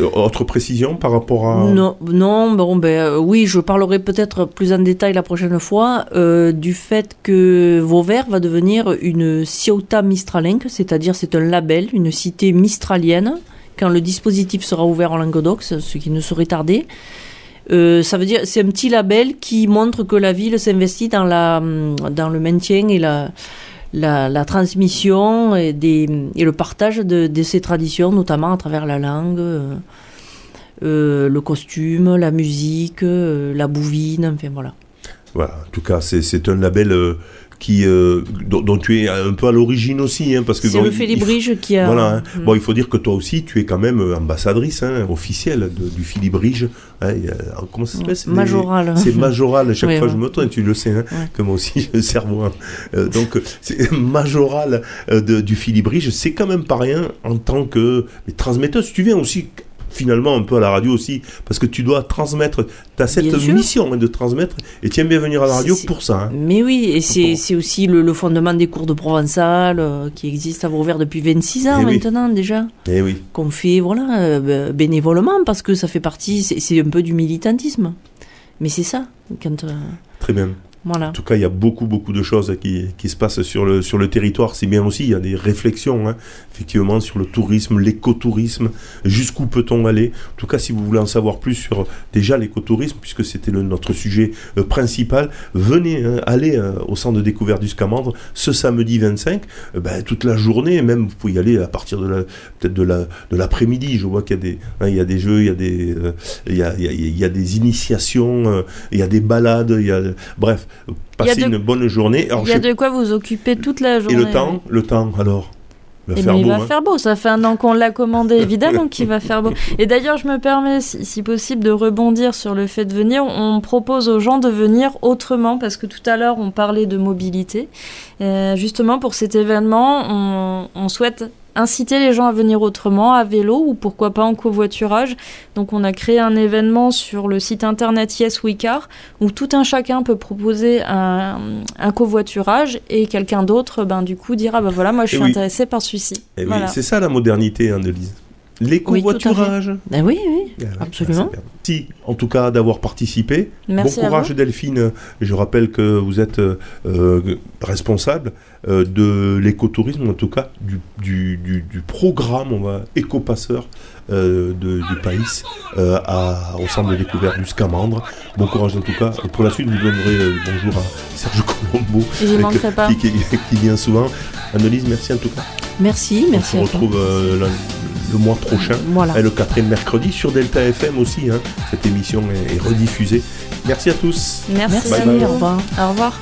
Euh, autre précision par rapport à... Non, non bon, ben, euh, oui, je parlerai peut-être plus en détail la prochaine fois euh, du fait que Vauvert va devenir une Ceuta Mistralenque, c'est-à-dire c'est un label, une cité mistralienne quand le dispositif sera ouvert en Languedoc, ce qui ne saurait tarder. Ça veut dire c'est un petit label qui montre que la ville s'investit dans la dans le maintien et la la, transmission et, le partage de, ces traditions, notamment à travers la langue, euh, euh, le costume, la musique, euh, la bouvine, enfin voilà. Voilà, en tout cas, c'est un label qui, euh, dont, dont, tu es un peu à l'origine aussi. Hein, parce que c'est le Félibrige qui a. Voilà. Hein. Mm. Bon, il faut dire que toi aussi, tu es quand même ambassadrice hein, officielle de, du Félibrige. Comment ça s'appelle Majoral. C'est majoral. À chaque oui, fois, ouais. je me trompe, tu le sais, hein, ouais. que moi aussi, le cerveau. Euh, donc, c'est majoral euh, de, du Félibrige. C'est quand même pas rien en tant que transmetteuse. Tu viens aussi finalement un peu à la radio aussi, parce que tu dois transmettre, tu as cette mission hein, de transmettre, et tu aimes bien venir à la radio pour ça. Hein. Mais oui, et c'est aussi le, le, fondement des cours de provençal euh, qui existe à Vauvert depuis 26 ans et maintenant oui. déjà. Et oui. Qu'on fait voilà, euh, bénévolement, parce que ça fait partie, c'est un peu du militantisme. Mais c'est ça. Quand, euh... Très bien. En tout cas, il y a beaucoup, beaucoup de choses qui, qui se passent sur le, sur le territoire. C'est bien aussi, il y a des réflexions, hein, effectivement, sur le tourisme, l'écotourisme. Jusqu'où peut-on aller? En tout cas, si vous voulez en savoir plus sur déjà l'écotourisme, puisque c'était notre sujet euh, principal, venez, hein, allez euh, au centre de découverte du Scamandre ce samedi 25, euh, ben, toute la journée, même vous pouvez y aller à partir de la, peut-être de la, l'après-midi. Je vois qu'il y a des, hein, y a des jeux, il y a des, il y a, il y a, des initiations, il y a des balades, bref passer de, une bonne journée. Il y a je... de quoi vous occuper toute la journée. Et le temps, le temps alors il va, faire, beau, il va hein. faire beau, ça fait un an qu'on l'a commandé, évidemment qu'il va faire beau. Et d'ailleurs, je me permets, si, si, possible, de rebondir sur le fait de venir. On propose aux gens de venir autrement, parce que tout à l'heure, on parlait de mobilité. Euh, justement, pour cet événement, on, on souhaite inciter les gens à venir autrement, à vélo ou pourquoi pas en covoiturage. Donc on a créé un événement sur le site internet Yes We Car où tout un chacun peut proposer un, un covoiturage et quelqu'un d'autre ben, du coup dira bah voilà moi je suis oui. intéressé par celui-ci. Voilà. Oui, c'est ça la modernité Annelise. Les covoiturages. Oui, ben oui, oui, ah ouais, absolument. Merci en tout cas d'avoir participé. Merci bon courage Delphine. Je rappelle que vous êtes euh, responsable euh, de l'écotourisme, en tout cas du, du, du, du programme on va, écopasseur euh, de, du pays à, au centre de découverte du Scamandre. Bon courage en tout cas. Et pour la suite, vous donnerez bonjour à Serge Colombo qui, qui, qui, vient souvent. Annelise, merci en tout cas. Merci, merci. On se retrouve le mois prochain, voilà. et le quatrième mercredi sur Delta FM aussi. Hein. Cette émission est, est, rediffusée. Merci à tous. Merci, bye bye. au revoir. Au revoir.